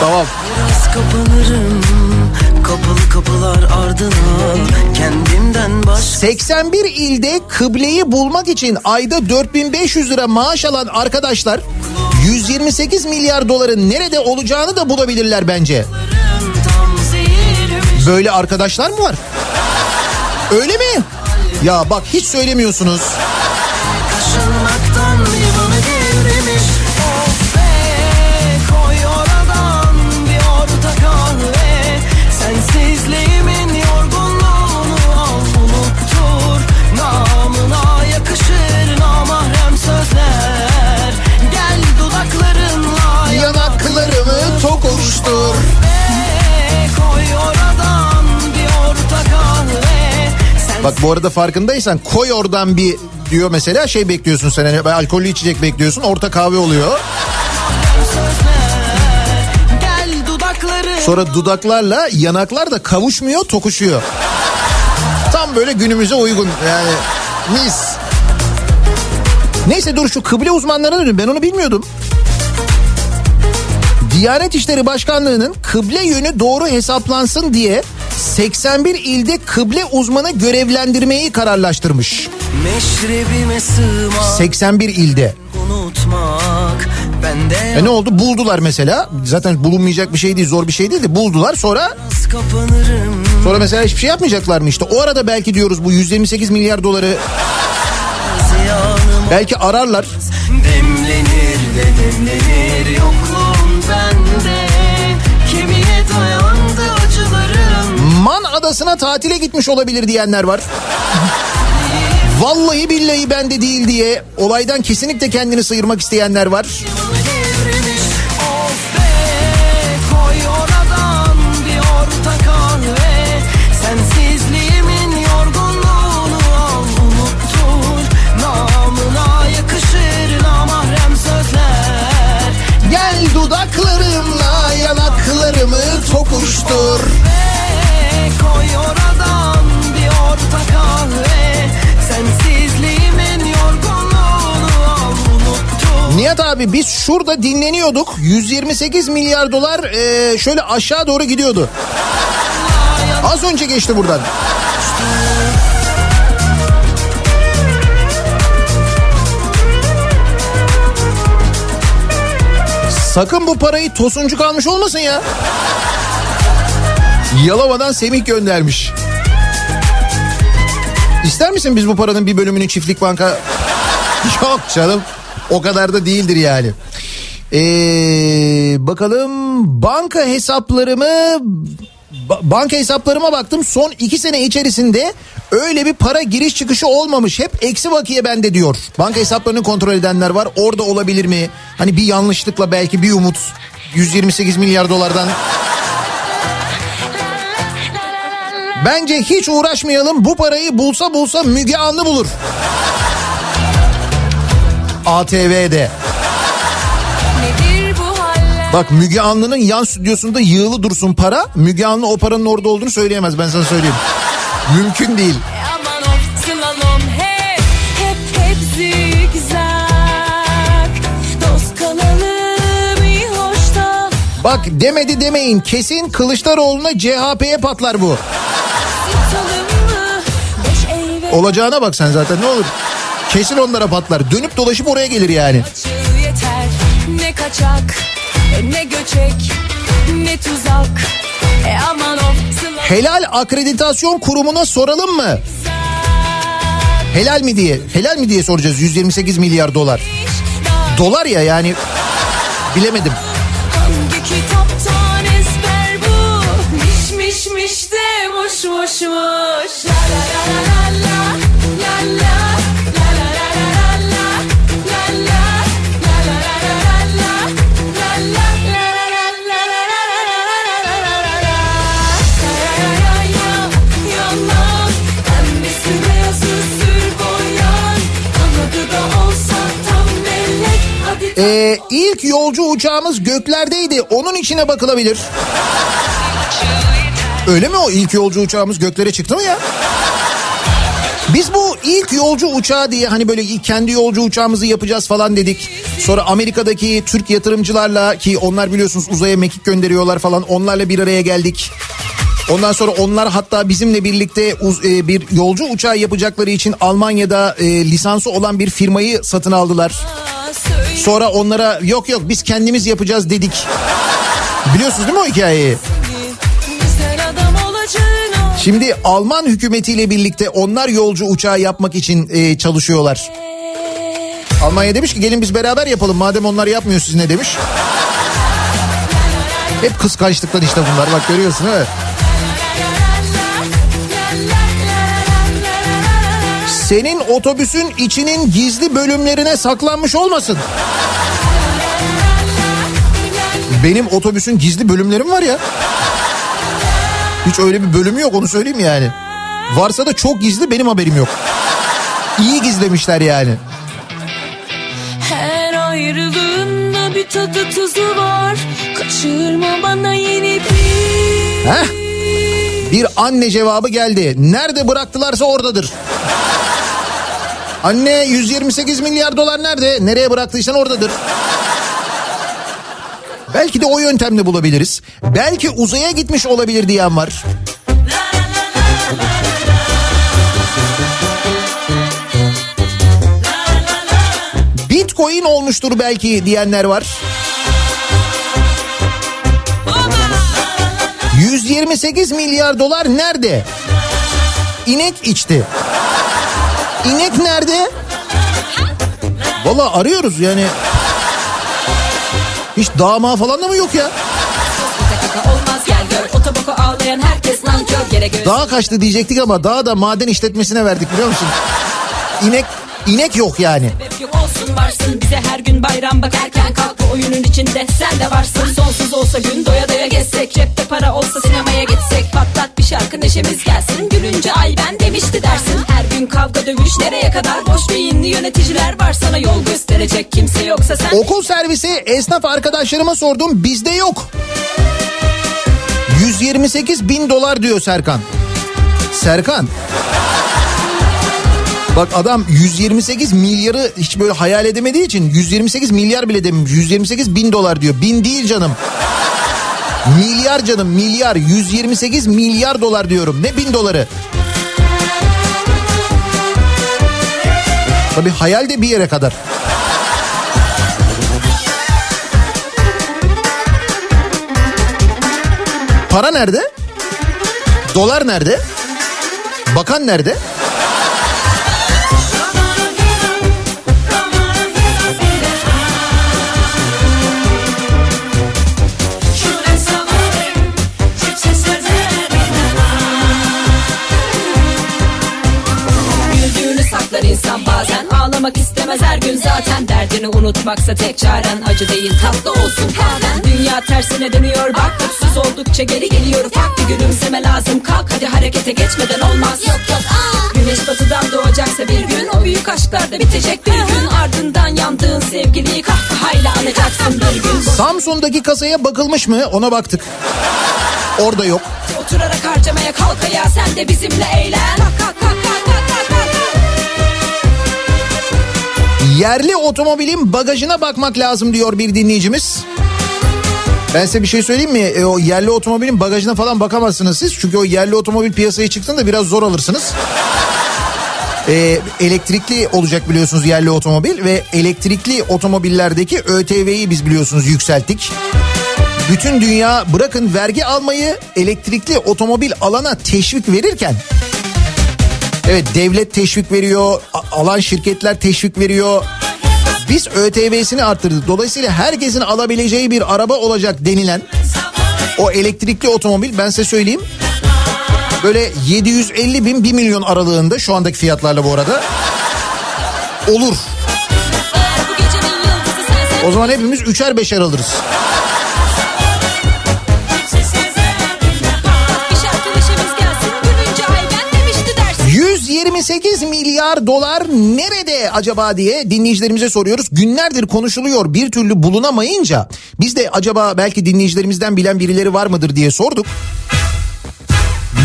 Tamam. biraz kapanırım Kapalı kapılar ardına Kendimden başka 81 ilde kıbleyi bulmak için ayda 4500 lira maaş alan arkadaşlar 128 milyar doların nerede olacağını da bulabilirler bence. Böyle arkadaşlar mı var? Öyle mi? Ya bak hiç söylemiyorsunuz. Bak bu arada farkındaysan koy oradan bir diyor mesela şey bekliyorsun sen hani alkollü içecek bekliyorsun orta kahve oluyor. Sonra dudaklarla yanaklar da kavuşmuyor tokuşuyor. Tam böyle günümüze uygun yani mis. Neyse dur şu kıble uzmanlarına dönün ben onu bilmiyordum. Diyanet İşleri Başkanlığı'nın kıble yönü doğru hesaplansın diye 81 ilde kıble uzmanı görevlendirmeyi kararlaştırmış. Meşrebime sığmaz 81 ilde. unutmak E ne oldu? Buldular mesela. Zaten bulunmayacak bir şey değil, zor bir şey değil de buldular. Sonra sonra mesela hiçbir şey yapmayacaklar mı işte? O arada belki diyoruz bu 128 milyar doları belki ararlar. demlenir de demlenir Yokluğun adasına tatile gitmiş olabilir diyenler var. Vallahi billahi bende değil diye olaydan kesinlikle kendini sıyırmak isteyenler var. Of be Koy Nihat abi biz şurada dinleniyorduk. 128 milyar dolar eee, şöyle aşağı doğru gidiyordu. Az önce geçti buradan. Sakın bu parayı tosuncuk almış olmasın ya. Yalova'dan Semih göndermiş. İster misin biz bu paranın bir bölümünü çiftlik banka... Yok canım o kadar da değildir yani. Ee, bakalım banka hesaplarımı ba- banka hesaplarıma baktım son iki sene içerisinde öyle bir para giriş çıkışı olmamış hep eksi bakiye bende diyor. Banka hesaplarını kontrol edenler var orada olabilir mi? Hani bir yanlışlıkla belki bir umut 128 milyar dolardan Bence hiç uğraşmayalım bu parayı bulsa bulsa Müge Anlı bulur. ATV'de. Bak Müge Anlı'nın yan stüdyosunda yığılı dursun para. Müge Anlı o paranın orada olduğunu söyleyemez ben sana söyleyeyim. Mümkün değil. Hoşta Bak demedi demeyin kesin Kılıçdaroğlu'na CHP'ye patlar bu. Olacağına bak sen zaten ne olur. Kesin onlara patlar. Dönüp dolaşıp oraya gelir yani. yeter Ne kaçak ne göçek ne tuzak e aman of Helal akreditasyon kurumuna soralım mı? Helal mi diye. Helal mi diye soracağız 128 milyar dolar. Dolar ya yani bilemedim. Hangi kitaptan ezber bu? Miş miş miş de boş boşmuş. La Ee, ilk yolcu uçağımız göklerdeydi. Onun içine bakılabilir. Öyle mi o ilk yolcu uçağımız göklere çıktı mı ya? Biz bu ilk yolcu uçağı diye hani böyle kendi yolcu uçağımızı yapacağız falan dedik. Sonra Amerika'daki Türk yatırımcılarla ki onlar biliyorsunuz uzaya mekik gönderiyorlar falan onlarla bir araya geldik. Ondan sonra onlar hatta bizimle birlikte uz- e, bir yolcu uçağı yapacakları için Almanya'da e, lisansı olan bir firmayı satın aldılar. Sonra onlara yok yok biz kendimiz yapacağız dedik. Biliyorsunuz değil mi o hikayeyi? Şimdi Alman hükümetiyle birlikte onlar yolcu uçağı yapmak için e, çalışıyorlar. Almanya demiş ki gelin biz beraber yapalım madem onlar yapmıyor siz ne demiş. Hep kıskançlıktan işte bunlar bak görüyorsun değil mi? Senin otobüsün içinin gizli bölümlerine saklanmış olmasın. Benim otobüsün gizli bölümlerim var ya. Hiç öyle bir bölümü yok onu söyleyeyim yani. Varsa da çok gizli benim haberim yok. İyi gizlemişler yani. Her ayrılığında bir tadı tuzu var. Kaçırma bana yeni bir. Heh. Bir anne cevabı geldi. Nerede bıraktılarsa oradadır. Anne 128 milyar dolar nerede? Nereye bıraktıysan oradadır. Belki de o yöntemle bulabiliriz. Belki uzaya gitmiş olabilir diyen var. Bitcoin olmuştur belki diyenler var. 128 milyar dolar nerede? İnek içti. İnek nerede? Valla arıyoruz yani. Hiç dama falan da mı yok ya? Dağa kaçtı diyecektik ama dağı da maden işletmesine verdik biliyor musun? İnek inek yok yani. Olsun varsın bize her gün bayram bak kalk oyunun içinde sen de varsın sonsuz olsa gün doya doya gezsek cepte para olsa sinemaya gitsek patlat bir şarkı neşemiz gelsin gülünce ay ben demişti dersin her gün kavga dövüş nereye kadar boş beyinli yöneticiler var sana yol gösterecek kimse yoksa sen Okul servisi esnaf arkadaşlarıma sordum bizde yok. 128 bin dolar diyor Serkan. Serkan. Bak adam 128 milyarı hiç böyle hayal edemediği için 128 milyar bile dememiş. 128 bin dolar diyor. Bin değil canım. Milyar canım milyar 128 milyar dolar diyorum. Ne bin doları? Tabii hayal de bir yere kadar. Para nerede? Dolar nerede? Bakan nerede? Ağlamak istemez her gün. Zaten Derdini unutmaksa tek çaren Acı değil. Tatlı olsun kahven. Dünya tersine dönüyor. Bak Mutsuz oldukça geri geliyor Ufak bir gülümseme lazım. Kalk hadi harekete geçmeden olmaz. Yok yok Güneş batıdan doğacaksa bir gün O büyük aşklar da bitecek bir gün. Ardından yandığın sevgiliyi kahkahayla anacaksın bir gün. Samsun'daki kasaya bakılmış mı? Ona baktık. Orada yok. Oturarak harcamaya kalk ayağa Sen de bizimle eğlen. Kalk kalk kalk Yerli otomobilin bagajına bakmak lazım diyor bir dinleyicimiz. Ben size bir şey söyleyeyim mi? E, o yerli otomobilin bagajına falan bakamazsınız siz. Çünkü o yerli otomobil piyasaya çıktığında biraz zor alırsınız. E, elektrikli olacak biliyorsunuz yerli otomobil ve elektrikli otomobillerdeki ÖTV'yi biz biliyorsunuz yükselttik. Bütün dünya bırakın vergi almayı elektrikli otomobil alana teşvik verirken Evet devlet teşvik veriyor, alan şirketler teşvik veriyor. Biz ÖTV'sini arttırdık. Dolayısıyla herkesin alabileceği bir araba olacak denilen o elektrikli otomobil ben size söyleyeyim. Böyle 750 bin 1 milyon aralığında şu andaki fiyatlarla bu arada olur. O zaman hepimiz üçer beşer alırız. 128 milyar dolar nerede acaba diye dinleyicilerimize soruyoruz. Günlerdir konuşuluyor bir türlü bulunamayınca biz de acaba belki dinleyicilerimizden bilen birileri var mıdır diye sorduk.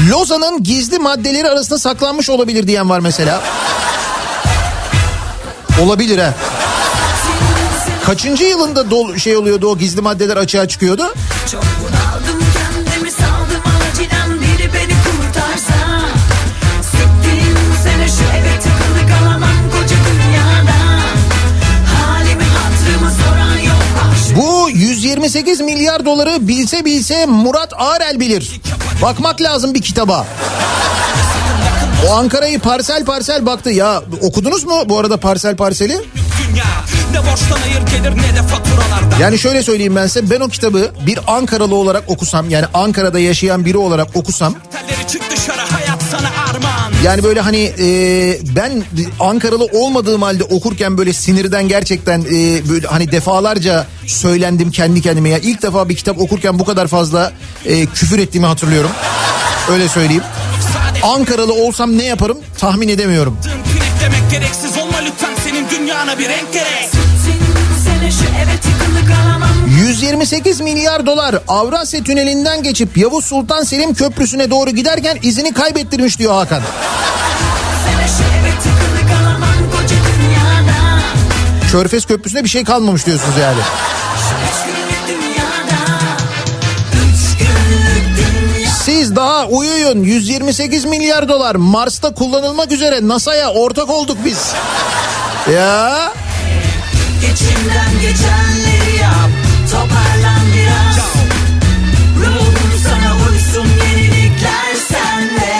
Lozan'ın gizli maddeleri arasında saklanmış olabilir diyen var mesela. Olabilir ha. Kaçıncı yılında dol şey oluyordu o gizli maddeler açığa çıkıyordu? Çok 28 milyar doları bilse bilse Murat Arel bilir. Bakmak lazım bir kitaba. O Ankara'yı parsel parsel baktı. Ya okudunuz mu bu arada parsel parseli? Yani şöyle söyleyeyim ben size ben o kitabı bir Ankaralı olarak okusam yani Ankara'da yaşayan biri olarak okusam yani böyle hani e, ben Ankaralı olmadığım halde okurken böyle sinirden gerçekten e, böyle hani defalarca söylendim kendi kendime ya ilk defa bir kitap okurken bu kadar fazla e, küfür ettiğimi hatırlıyorum. Öyle söyleyeyim. Ankaralı olsam ne yaparım tahmin edemiyorum. Demek gereksiz olma lütfen senin dünyana bir renk gerek Sene şu eve tıkılı kalamam 128 milyar dolar Avrasya Tüneli'nden geçip Yavuz Sultan Selim Köprüsü'ne doğru giderken izini kaybettirmiş diyor Hakan. Körfez Köprüsü'ne bir şey kalmamış diyorsunuz yani. Siz daha uyuyun 128 milyar dolar Mars'ta kullanılmak üzere NASA'ya ortak olduk biz. Ya İçinden geçenleri yap Toparlan biraz Ruhum sana uysun Yenilikler sende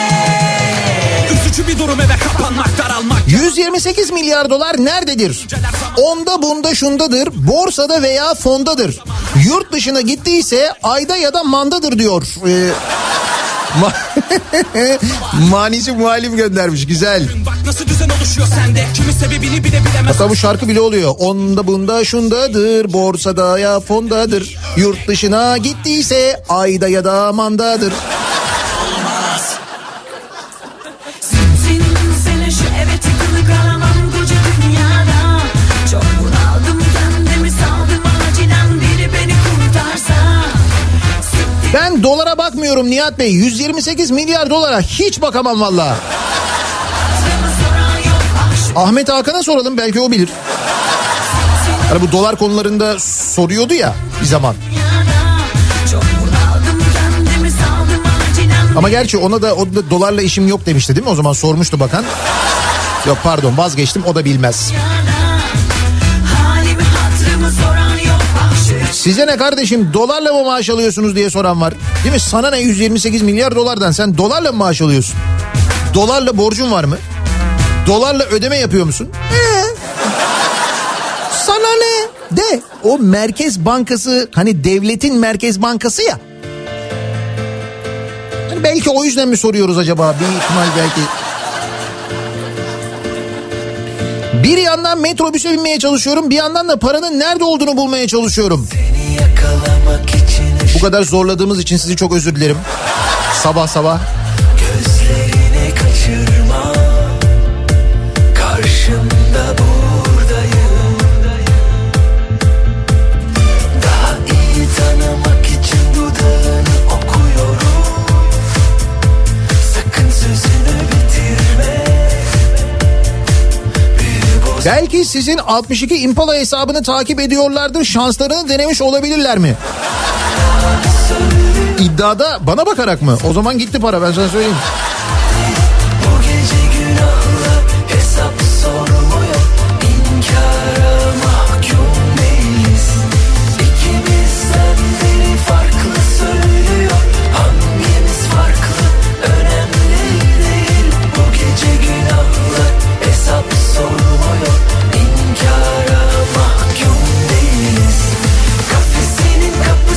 Üzücü bir durum eve kapanmak daralmak 128 milyar dolar nerededir? Onda bunda şundadır, borsada veya fondadır. Yurt dışına gittiyse ayda ya da mandadır diyor. Ee, Manisi muhalim göndermiş güzel. Bak nasıl düzen oluşuyor sende Kimi sebebini bile bilemez Hatta bu şarkı bile oluyor. Onda bunda şundadır, borsada ya fondadır. Yurt dışına gittiyse ayda ya da mandadır. Ben dolara bakmıyorum Nihat Bey. 128 milyar dolara hiç bakamam valla. ah Ahmet Hakan'a soralım belki o bilir. Hani bu dolar konularında soruyordu ya bir zaman. Ama gerçi ona da, o da dolarla işim yok demişti değil mi? O zaman sormuştu bakan. Yok pardon vazgeçtim o da bilmez. dünyada Size ne kardeşim dolarla mı maaş alıyorsunuz diye soran var. Değil mi? Sana ne 128 milyar dolardan sen dolarla mı maaş alıyorsun? Dolarla borcun var mı? Dolarla ödeme yapıyor musun? Ee, sana ne? De o Merkez Bankası hani devletin Merkez Bankası ya. Hani belki o yüzden mi soruyoruz acaba? Bir ihtimal belki. Bir yandan metrobüse binmeye çalışıyorum bir yandan da paranın nerede olduğunu bulmaya çalışıyorum. Bu kadar zorladığımız için sizi çok özür dilerim. Sabah sabah. Belki sizin 62 Impala hesabını takip ediyorlardır. Şanslarını denemiş olabilirler mi? İddiada bana bakarak mı? O zaman gitti para ben sana söyleyeyim.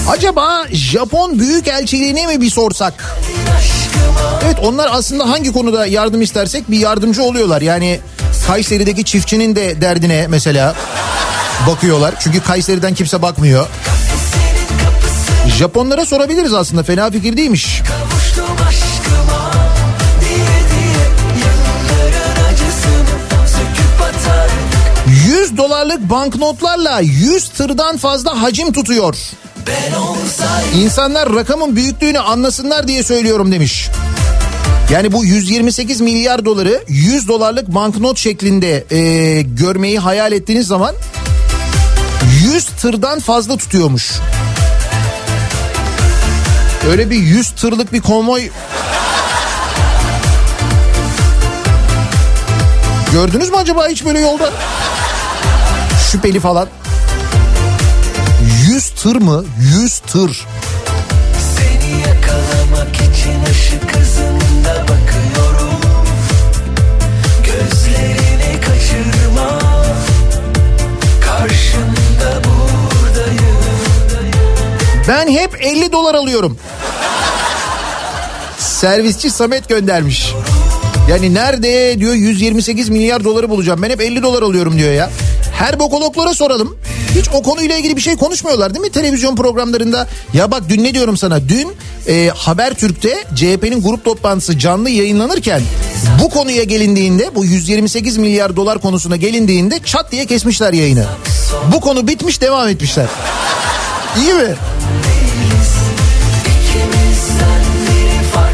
Acaba Japon Büyükelçiliğine mi bir sorsak? Evet onlar aslında hangi konuda yardım istersek bir yardımcı oluyorlar. Yani Kayseri'deki çiftçinin de derdine mesela bakıyorlar. Çünkü Kayseri'den kimse bakmıyor. Japonlara sorabiliriz aslında fena fikir değilmiş. 100 dolarlık banknotlarla 100 tırdan fazla hacim tutuyor. İnsanlar rakamın büyüklüğünü anlasınlar diye söylüyorum demiş. Yani bu 128 milyar doları 100 dolarlık banknot şeklinde e, görmeyi hayal ettiğiniz zaman 100 tırdan fazla tutuyormuş. Öyle bir 100 tırlık bir konvoy Gördünüz mü acaba hiç böyle yolda? Şüpheli falan. 100 tır mı? 100 tır. Seni yakalamak için ışık hızında bakıyorum Gözlerini kaçırma Karşında buradayım Ben hep 50 dolar alıyorum. Servisçi Samet göndermiş. Yani nerede diyor 128 milyar doları bulacağım. Ben hep 50 dolar alıyorum diyor ya. Herbokologlara soralım. Hiç o konuyla ilgili bir şey konuşmuyorlar değil mi televizyon programlarında? Ya bak dün ne diyorum sana? Dün e, Habertürk'te CHP'nin grup toplantısı canlı yayınlanırken bu konuya gelindiğinde bu 128 milyar dolar konusuna gelindiğinde çat diye kesmişler yayını. Bu konu bitmiş devam etmişler. İyi mi?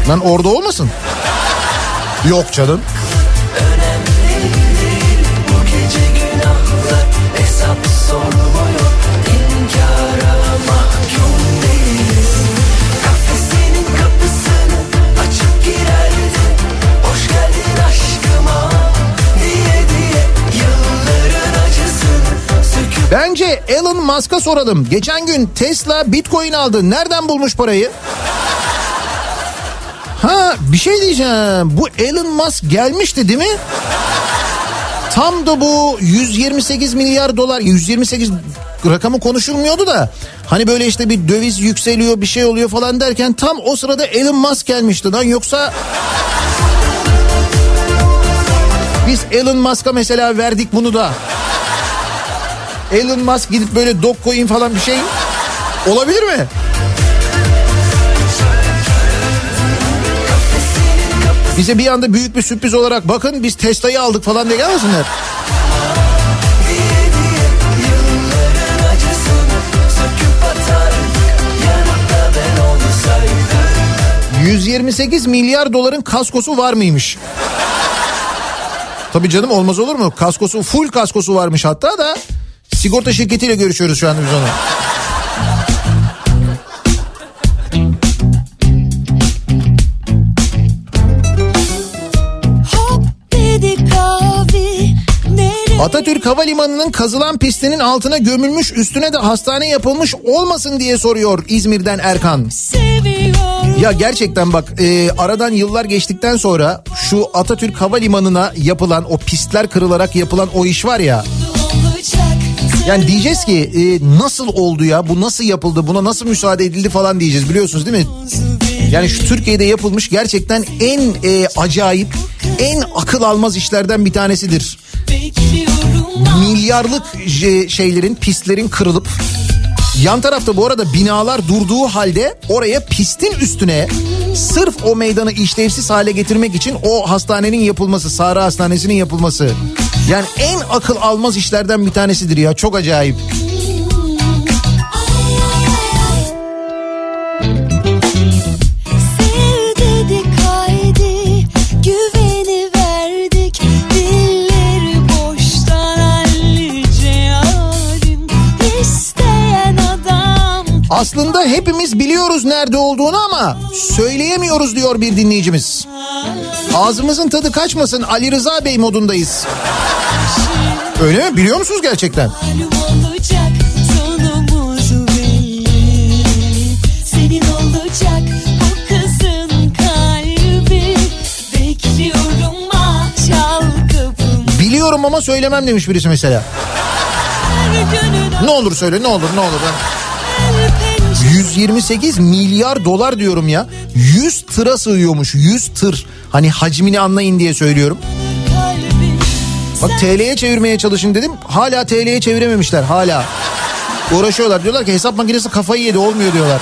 Lan orada olmasın? Yok canım. Elon Musk'a soralım. Geçen gün Tesla Bitcoin aldı. Nereden bulmuş parayı? Ha bir şey diyeceğim. Bu Elon Musk gelmişti değil mi? Tam da bu 128 milyar dolar 128 rakamı konuşulmuyordu da hani böyle işte bir döviz yükseliyor bir şey oluyor falan derken tam o sırada Elon Musk gelmişti lan yoksa biz Elon Musk'a mesela verdik bunu da Elon Musk gidip böyle Dogecoin falan bir şey olabilir mi? Bize bir anda büyük bir sürpriz olarak bakın biz Tesla'yı aldık falan diye gelmesinler. ...128 milyar doların kaskosu var mıymış? Tabii canım olmaz olur mu? Kaskosu full kaskosu varmış hatta da... ...sigorta şirketiyle görüşüyoruz şu anda biz onu. Atatürk Havalimanı'nın kazılan pistinin altına gömülmüş üstüne de hastane yapılmış olmasın diye soruyor İzmir'den Erkan. seviyorum Ya gerçekten bak e, aradan yıllar geçtikten sonra şu Atatürk Havalimanı'na yapılan o pistler kırılarak yapılan o iş var ya. Yani diyeceğiz ki e, nasıl oldu ya bu nasıl yapıldı buna nasıl müsaade edildi falan diyeceğiz biliyorsunuz değil mi? Yani şu Türkiye'de yapılmış gerçekten en e, acayip en akıl almaz işlerden bir tanesidir. milyarlık je- şeylerin pistlerin kırılıp yan tarafta bu arada binalar durduğu halde oraya pistin üstüne sırf o meydanı işlevsiz hale getirmek için o hastanenin yapılması Sahra Hastanesi'nin yapılması yani en akıl almaz işlerden bir tanesidir ya. Çok acayip. Aslında hepimiz biliyoruz nerede olduğunu ama söyleyemiyoruz diyor bir dinleyicimiz. Ağzımızın tadı kaçmasın Ali Rıza Bey modundayız. Öyle mi? Biliyor musunuz gerçekten? malum olacak sonumuz belli senin olacak bu kızın kalbi bekliyorum çal kapımı Biliyorum ama söylemem demiş birisi mesela. Ne olur söyle ne olur ne olur. her pencere 128 milyar dolar diyorum ya. 100 tıra sığıyormuş 100 tır. Hani hacmini anlayın diye söylüyorum. Bak TL'ye çevirmeye çalışın dedim. Hala TL'ye çevirememişler hala. Uğraşıyorlar diyorlar ki hesap makinesi kafayı yedi olmuyor diyorlar.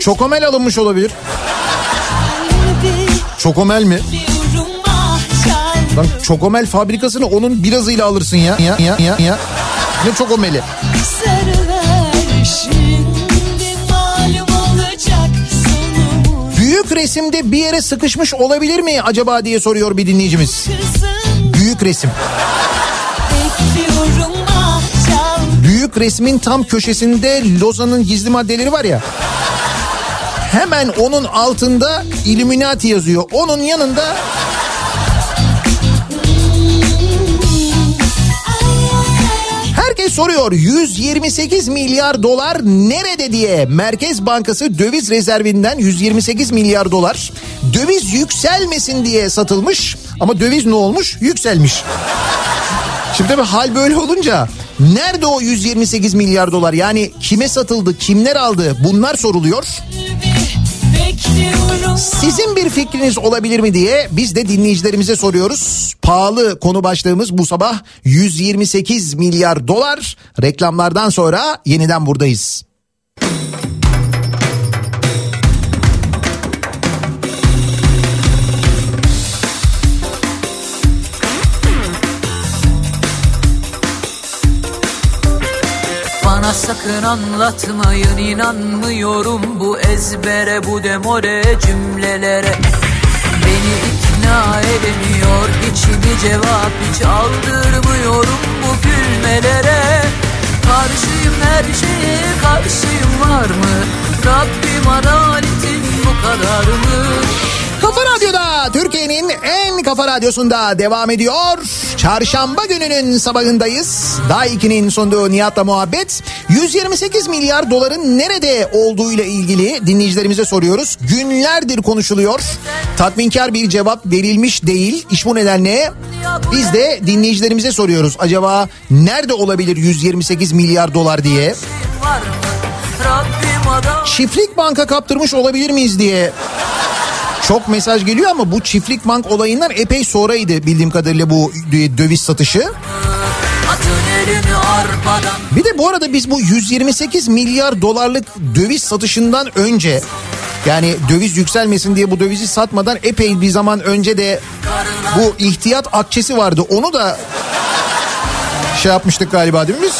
Çokomel alınmış olabilir. Çokomel mi? Lan çokomel fabrikasını onun birazıyla alırsın ya. Ya ya ya. ya. Ne çokomeli? Büyük resimde bir yere sıkışmış olabilir mi acaba diye soruyor bir dinleyicimiz. Büyük resim. Büyük resmin tam köşesinde Lozan'ın gizli maddeleri var ya. Hemen onun altında Illuminati yazıyor. Onun yanında soruyor 128 milyar dolar nerede diye. Merkez Bankası döviz rezervinden 128 milyar dolar döviz yükselmesin diye satılmış. Ama döviz ne olmuş? Yükselmiş. Şimdi tabii hal böyle olunca nerede o 128 milyar dolar? Yani kime satıldı, kimler aldı bunlar soruluyor. bekliyorum Sizin bir fikriniz olabilir mi diye biz de dinleyicilerimize soruyoruz. Pahalı konu başlığımız bu sabah 128 milyar dolar. Reklamlardan sonra yeniden buradayız. Bana sakın anlatmayın inanmıyorum bu ezbere bu demore cümlelere. Beni ikna edemiyor içimi cevap hiç aldırmıyorum bu gülmelere. Karşıyım her şeye karşıyım var mı? Rabbim adaletin bu kadar mı? Kafa Radyo'da Türkiye'nin en kafa radyosunda devam ediyor. Çarşamba gününün sabahındayız. Daha 2'nin sunduğu Nihat'la muhabbet. 128 milyar doların nerede olduğuyla ilgili dinleyicilerimize soruyoruz. Günlerdir konuşuluyor. Tatminkar bir cevap verilmiş değil. İş bu nedenle biz de dinleyicilerimize soruyoruz. Acaba nerede olabilir 128 milyar dolar diye. Çiftlik banka kaptırmış olabilir miyiz diye çok mesaj geliyor ama bu çiftlik bank olayından epey sonraydı bildiğim kadarıyla bu döviz satışı. Bir de bu arada biz bu 128 milyar dolarlık döviz satışından önce yani döviz yükselmesin diye bu dövizi satmadan epey bir zaman önce de bu ihtiyat akçesi vardı. Onu da şey yapmıştık galiba değil mi biz?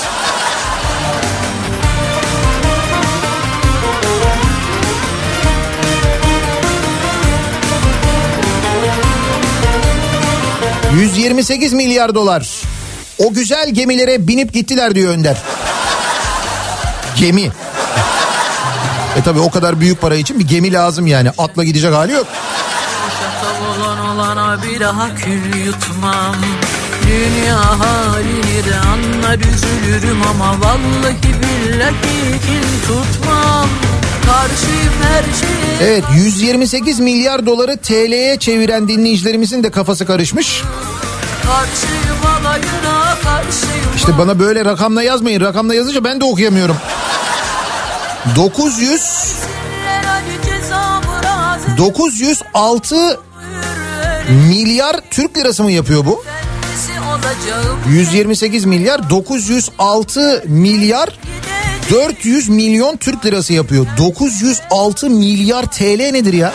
...128 milyar dolar. O güzel gemilere binip gittiler diyor Önder. Gemi. E tabi o kadar büyük para için bir gemi lazım yani. Atla gidecek hali yok. Olan olana bir daha kül yutmam Dünya halini de anlar üzülürüm ama vallahi billahi kin tutmam Karşıyım her şeye Evet 128 milyar doları TL'ye çeviren dinleyicilerimizin de kafası karışmış. Karşıyım alayına karşıyım İşte bana böyle rakamla yazmayın. Rakamla yazınca ben de okuyamıyorum. 900 hadi cezamı razı 906 milyar Türk lirası mı yapıyor bu? Kendisi olacağım 128 milyar 906 milyar 400 milyon Türk lirası yapıyor. 906 milyar TL nedir ya?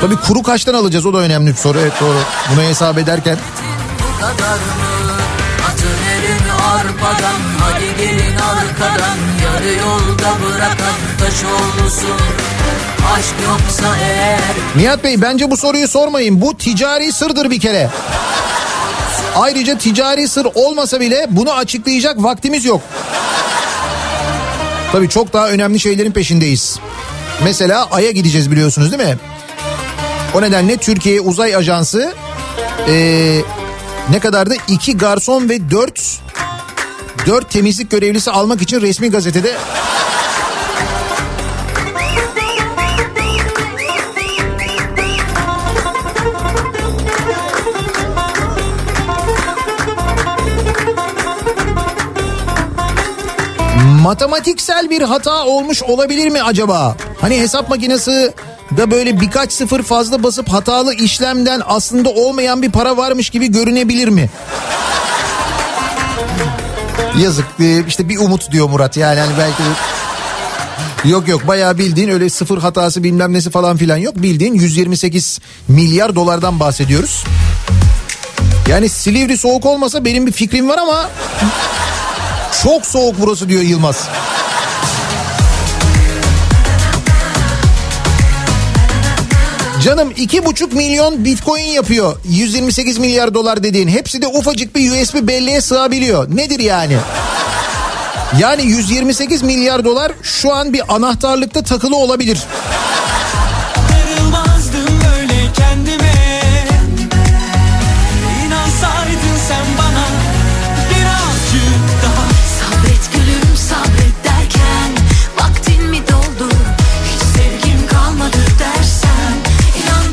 Tabii kuru kaçtan alacağız o da önemli bir soru. Evet doğru. Bunu hesap ederken. bu kadar mı? Atın elini arpadan Hadi gelin arkadan Yarı yolda bırakan taş olsun Aşk yoksa eğer Nihat Bey bence bu soruyu sormayın. Bu ticari sırdır bir kere. Ayrıca ticari sır olmasa bile bunu açıklayacak vaktimiz yok. Tabii çok daha önemli şeylerin peşindeyiz. Mesela Ay'a gideceğiz biliyorsunuz değil mi? O nedenle Türkiye Uzay Ajansı eee, ne kadardı? İki garson ve dört dört temizlik görevlisi almak için resmi gazetede matematiksel bir hata olmuş olabilir mi acaba? Hani hesap makinesi da böyle birkaç sıfır fazla basıp hatalı işlemden aslında olmayan bir para varmış gibi görünebilir mi? Yazık işte bir umut diyor Murat yani hani belki Yok yok bayağı bildiğin öyle sıfır hatası bilmem nesi falan filan yok. Bildiğin 128 milyar dolardan bahsediyoruz. Yani Silivri soğuk olmasa benim bir fikrim var ama çok soğuk burası diyor Yılmaz. Canım iki buçuk milyon bitcoin yapıyor. 128 milyar dolar dediğin. Hepsi de ufacık bir USB belleğe sığabiliyor. Nedir yani? Yani 128 milyar dolar şu an bir anahtarlıkta takılı olabilir.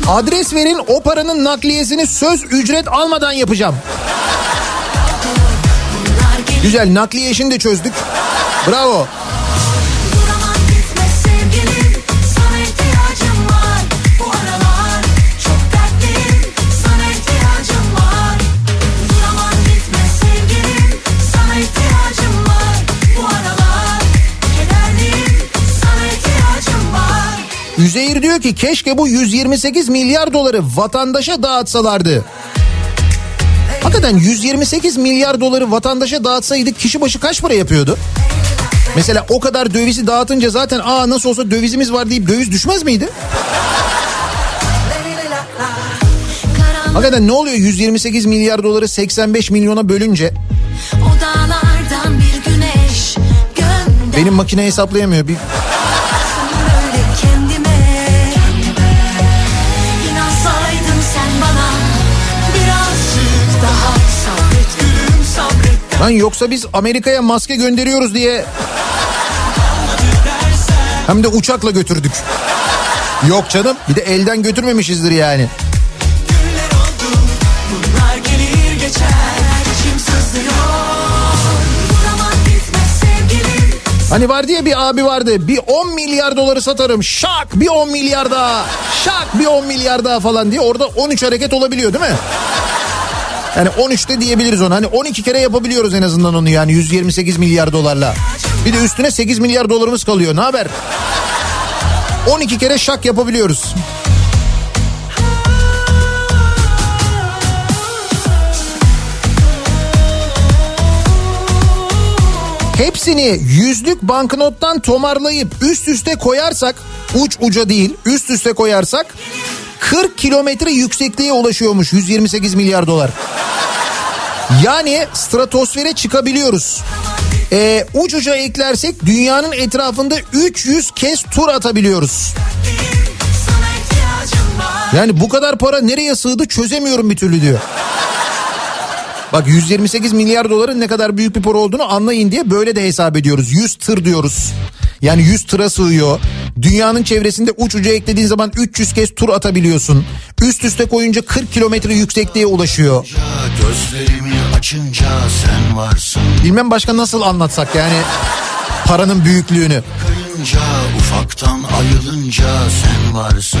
Adres verin o paranın nakliyesini söz ücret almadan yapacağım. Güzel nakliye işini de çözdük. Bravo. Diyor ki keşke bu 128 milyar doları vatandaşa dağıtsalardı. Hakikaten 128 milyar doları vatandaşa dağıtsaydık kişi başı kaç para yapıyordu? Mesela o kadar dövizi dağıtınca zaten aa nasıl olsa dövizimiz var deyip döviz düşmez miydi? Hakikaten ne oluyor 128 milyar doları 85 milyona bölünce? Benim makine hesaplayamıyor. Bir Lan yoksa biz Amerika'ya maske gönderiyoruz diye hem de uçakla götürdük. Yok canım bir de elden götürmemişizdir yani. Hani vardı ya bir abi vardı bir 10 milyar doları satarım şak bir 10 milyar daha şak bir 10 milyar daha falan diye orada 13 hareket olabiliyor değil mi? Yani 13'te diyebiliriz onu. Hani 12 kere yapabiliyoruz en azından onu yani 128 milyar dolarla. Bir de üstüne 8 milyar dolarımız kalıyor. Ne haber? 12 kere şak yapabiliyoruz. Hepsini yüzlük banknottan tomarlayıp üst üste koyarsak uç uca değil üst üste koyarsak 40 kilometre yüksekliğe ulaşıyormuş 128 milyar dolar. Yani stratosfere çıkabiliyoruz. Ee, uç uca eklersek dünyanın etrafında 300 kez tur atabiliyoruz. Yani bu kadar para nereye sığdı çözemiyorum bir türlü diyor. Bak 128 milyar doların ne kadar büyük bir para olduğunu anlayın diye böyle de hesap ediyoruz. 100 tır diyoruz. Yani 100 tıra sığıyor. Dünyanın çevresinde uç uca eklediğin zaman 300 kez tur atabiliyorsun. Üst üste koyunca 40 kilometre yüksekliğe ulaşıyor. Gözlerimi açınca sen varsın Bilmem başka nasıl anlatsak yani paranın büyüklüğünü. Kayınca ufaktan ayılınca sen varsın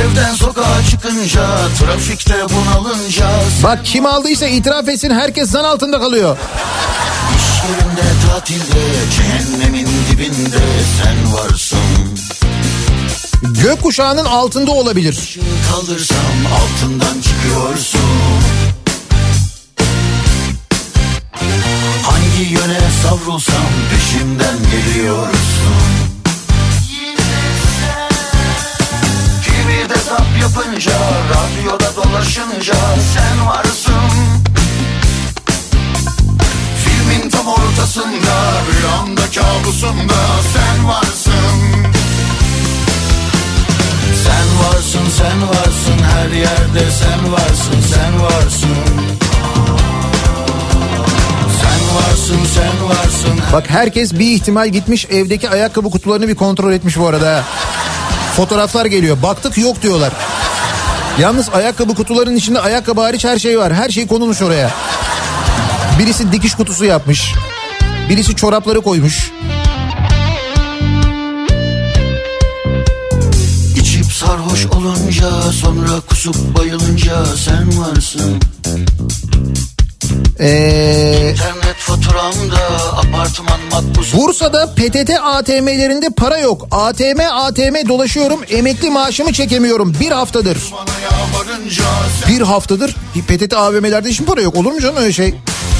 Evden sokağa çıkınca trafikte bunalınca Bak kim aldıysa itiraf etsin herkes zan altında kalıyor. İş yerinde tatilde cehennemin dibinde sen varsın Gökkuşağının altında olabilir. Işığı kaldırsam altından çıkıyorsun Hangi yöne savrulsam peşimden geliyorsun Zap yapınca radyoda dolaşınca sen varsın. Filmin tam ortasında rüyamda kabusumda sen varsın. Sen varsın sen varsın her yerde sen varsın sen varsın. Sen varsın sen varsın Bak herkes bir ihtimal gitmiş evdeki ayakkabı kutularını bir kontrol etmiş bu arada. Fotoğraflar geliyor. Baktık yok diyorlar. Yalnız ayakkabı kutularının içinde ayakkabı hariç her şey var. Her şey konulmuş oraya. Birisi dikiş kutusu yapmış. Birisi çorapları koymuş. İçip sarhoş olunca sonra kusup bayılınca sen varsın Ee, Bursa'da PTT ATM'lerinde para yok. ATM ATM dolaşıyorum. Emekli maaşımı çekemiyorum. Bir haftadır. Bir haftadır PTT AVM'lerde hiç mi para yok? Olur mu canım öyle şey?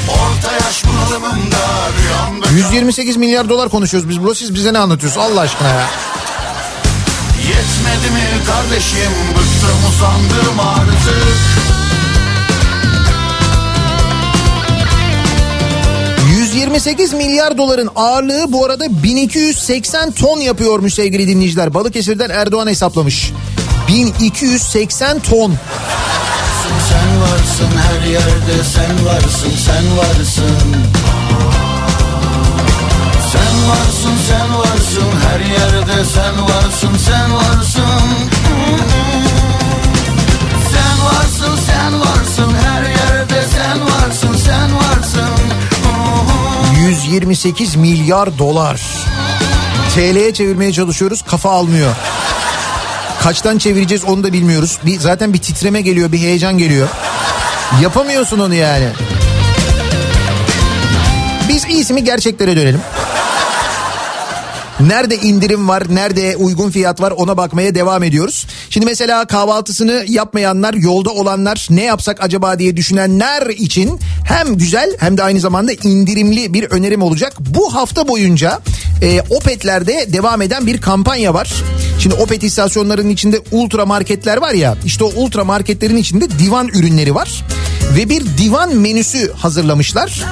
orta yaş bunalımında rüyamda 128 milyar dolar konuşuyoruz biz burada. Siz bize ne anlatıyorsunuz Allah aşkına ya? Yetmedi mi kardeşim bıktım usandım artık 128 milyar doların ağırlığı bu arada 1280 ton yapıyormuş sevgili dinleyiciler. Balıkesir'den Erdoğan hesaplamış. 1280 ton. Sen varsın her yerde sen varsın sen varsın Sen varsın sen varsın her yerde sen varsın sen varsın Sen varsın sen varsın her yerde sen varsın sen varsın 128 milyar dolar. TL'ye çevirmeye çalışıyoruz kafa almıyor. Kaçtan çevireceğiz onu da bilmiyoruz. Bir, zaten bir titreme geliyor bir heyecan geliyor. Yapamıyorsun onu yani. Biz iyisi mi gerçeklere dönelim. Nerede indirim var, nerede uygun fiyat var ona bakmaya devam ediyoruz. Şimdi mesela kahvaltısını yapmayanlar, yolda olanlar ne yapsak acaba diye düşünenler için hem güzel hem de aynı zamanda indirimli bir önerim olacak. Bu hafta boyunca e, Opet'lerde devam eden bir kampanya var. Şimdi Opet istasyonlarının içinde ultra marketler var ya işte o ultra marketlerin içinde divan ürünleri var. Ve bir divan menüsü hazırlamışlar.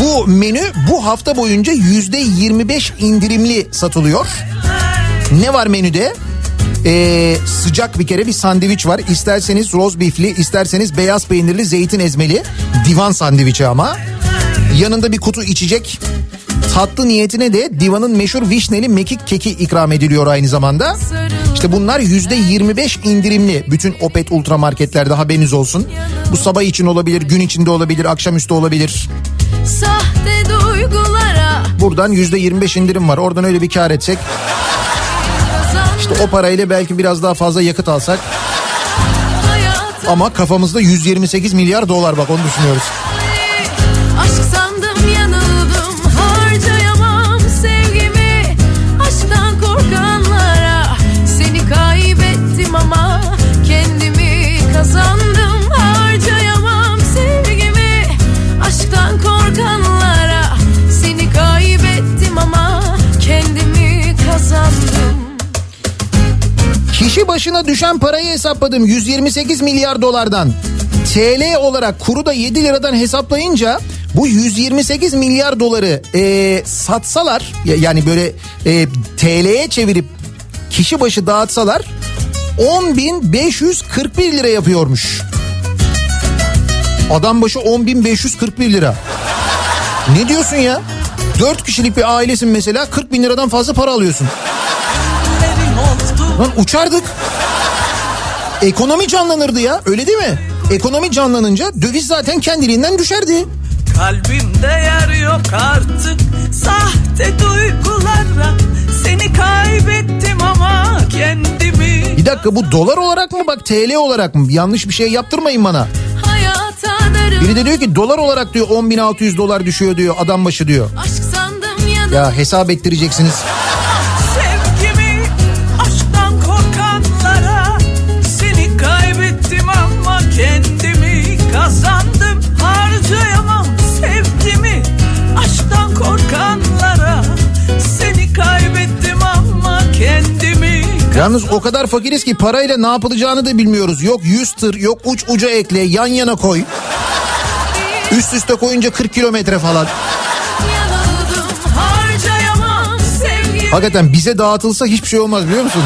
Bu menü bu hafta boyunca yüzde 25 indirimli satılıyor. Ne var menüde? Ee, sıcak bir kere bir sandviç var. İsterseniz roast beefli, isterseniz beyaz peynirli, zeytin ezmeli. Divan sandviçi ama. Yanında bir kutu içecek. Tatlı niyetine de divanın meşhur vişneli mekik keki ikram ediliyor aynı zamanda. İşte bunlar yüzde 25 indirimli bütün Opet Ultra marketlerde haberiniz olsun. Bu sabah için olabilir, gün içinde olabilir, akşamüstü olabilir. Sahte duygulara Buradan yüzde 25 indirim var. Oradan öyle bir kar etsek. İşte o parayla belki biraz daha fazla yakıt alsak. hayatım Ama kafamızda 128 milyar dolar bak onu düşünüyoruz. Kişi başına düşen parayı hesapladım 128 milyar dolardan. TL olarak kuru da 7 liradan hesaplayınca bu 128 milyar doları e, satsalar ya- yani böyle e, TL'ye çevirip kişi başı dağıtsalar 10.541 lira yapıyormuş. Adam başı 10.541 lira. Ne diyorsun ya? 4 kişilik bir ailesin mesela 40 bin liradan fazla para alıyorsun. Lan uçardık. Ekonomi canlanırdı ya öyle değil mi? Ekonomi canlanınca döviz zaten kendiliğinden düşerdi. Kalbimde yer yok artık Sahte duygulara Seni kaybettim ama kendimi Bir dakika bu dolar olarak mı bak TL olarak mı? Yanlış bir şey yaptırmayın bana. Hayata darım Biri de diyor ki dolar olarak diyor 10.600 dolar düşüyor diyor adam başı diyor. aşk sandım yanıldım Ya hesap ettireceksiniz. Yalnız o kadar fakiriz ki parayla ne yapılacağını da bilmiyoruz. Yok 100 tır yok uç uca ekle yan yana koy. Üst üste koyunca 40 kilometre falan. yanıldım Hakikaten bize dağıtılsa hiçbir şey olmaz biliyor musun?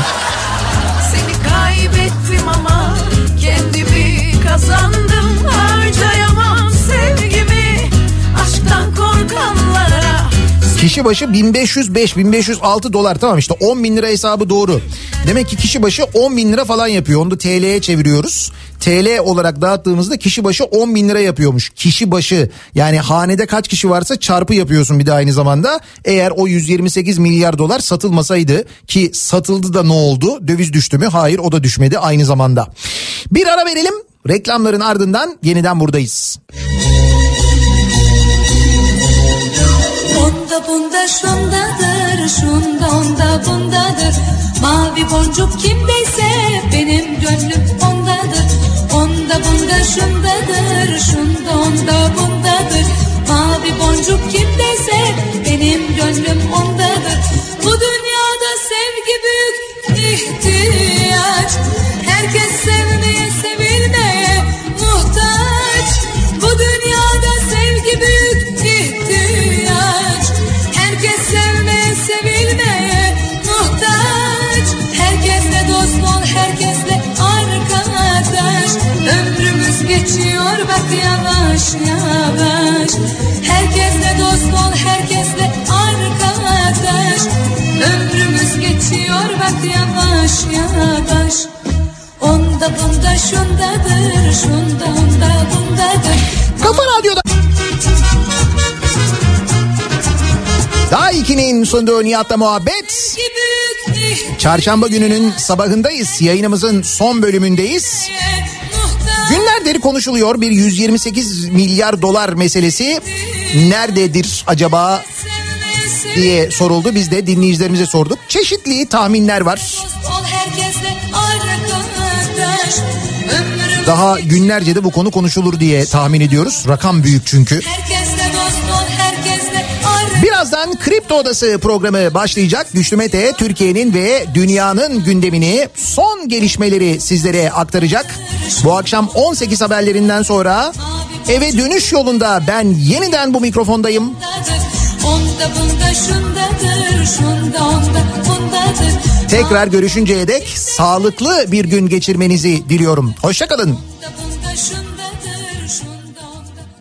Seni kaybettim ama kendimi kazandım Kişi başı 1505 1506 dolar tamam işte 10 bin lira hesabı doğru. Demek ki kişi başı 10 bin lira falan yapıyor. Onu da TL'ye çeviriyoruz. TL olarak dağıttığımızda kişi başı 10 bin lira yapıyormuş. Kişi başı yani hanede kaç kişi varsa çarpı yapıyorsun bir de aynı zamanda. Eğer o 128 milyar dolar satılmasaydı ki satıldı da ne oldu? Döviz düştü mü? Hayır o da düşmedi aynı zamanda. Bir ara verelim. Reklamların ardından yeniden buradayız. Onda bunda şundadır, şunda onda bundadır. Mavi boncuk kimdeyse benim gönlüm ondadır. Onda bunda şundadır, şunda onda bundadır. Mavi boncuk kimdeyse benim gönlüm ondadır. Bu dünyada sevgi büyük ihtiyaç. Herkes sevmeye sevilmeye geçiyor bak yavaş yavaş. Herkesle dost ol, herkesle arkadaş. Ömrümüz geçiyor bak yavaş yavaş. Onda bunda şundadır, şunda onda bundadır. Kafa Radyo'da. Daha 2'nin sonunda Nihat'la muhabbet. Çarşamba gününün sabahındayız. Yayınımızın son bölümündeyiz. Günlerdir konuşuluyor bir 128 milyar dolar meselesi. Nerededir acaba? diye soruldu. Biz de dinleyicilerimize sorduk. Çeşitli tahminler var. Daha günlerce de bu konu konuşulur diye tahmin ediyoruz. Rakam büyük çünkü. herkesle Birazdan Kripto Odası programı başlayacak. Güçlü Mete Türkiye'nin ve dünyanın gündemini son gelişmeleri sizlere aktaracak. Bu akşam 18 haberlerinden sonra eve dönüş yolunda ben yeniden bu mikrofondayım. Onda bunda şundadır Şunda onda bundadır Tekrar görüşünceye dek sağlıklı bir gün geçirmenizi diliyorum. Hoşçakalın.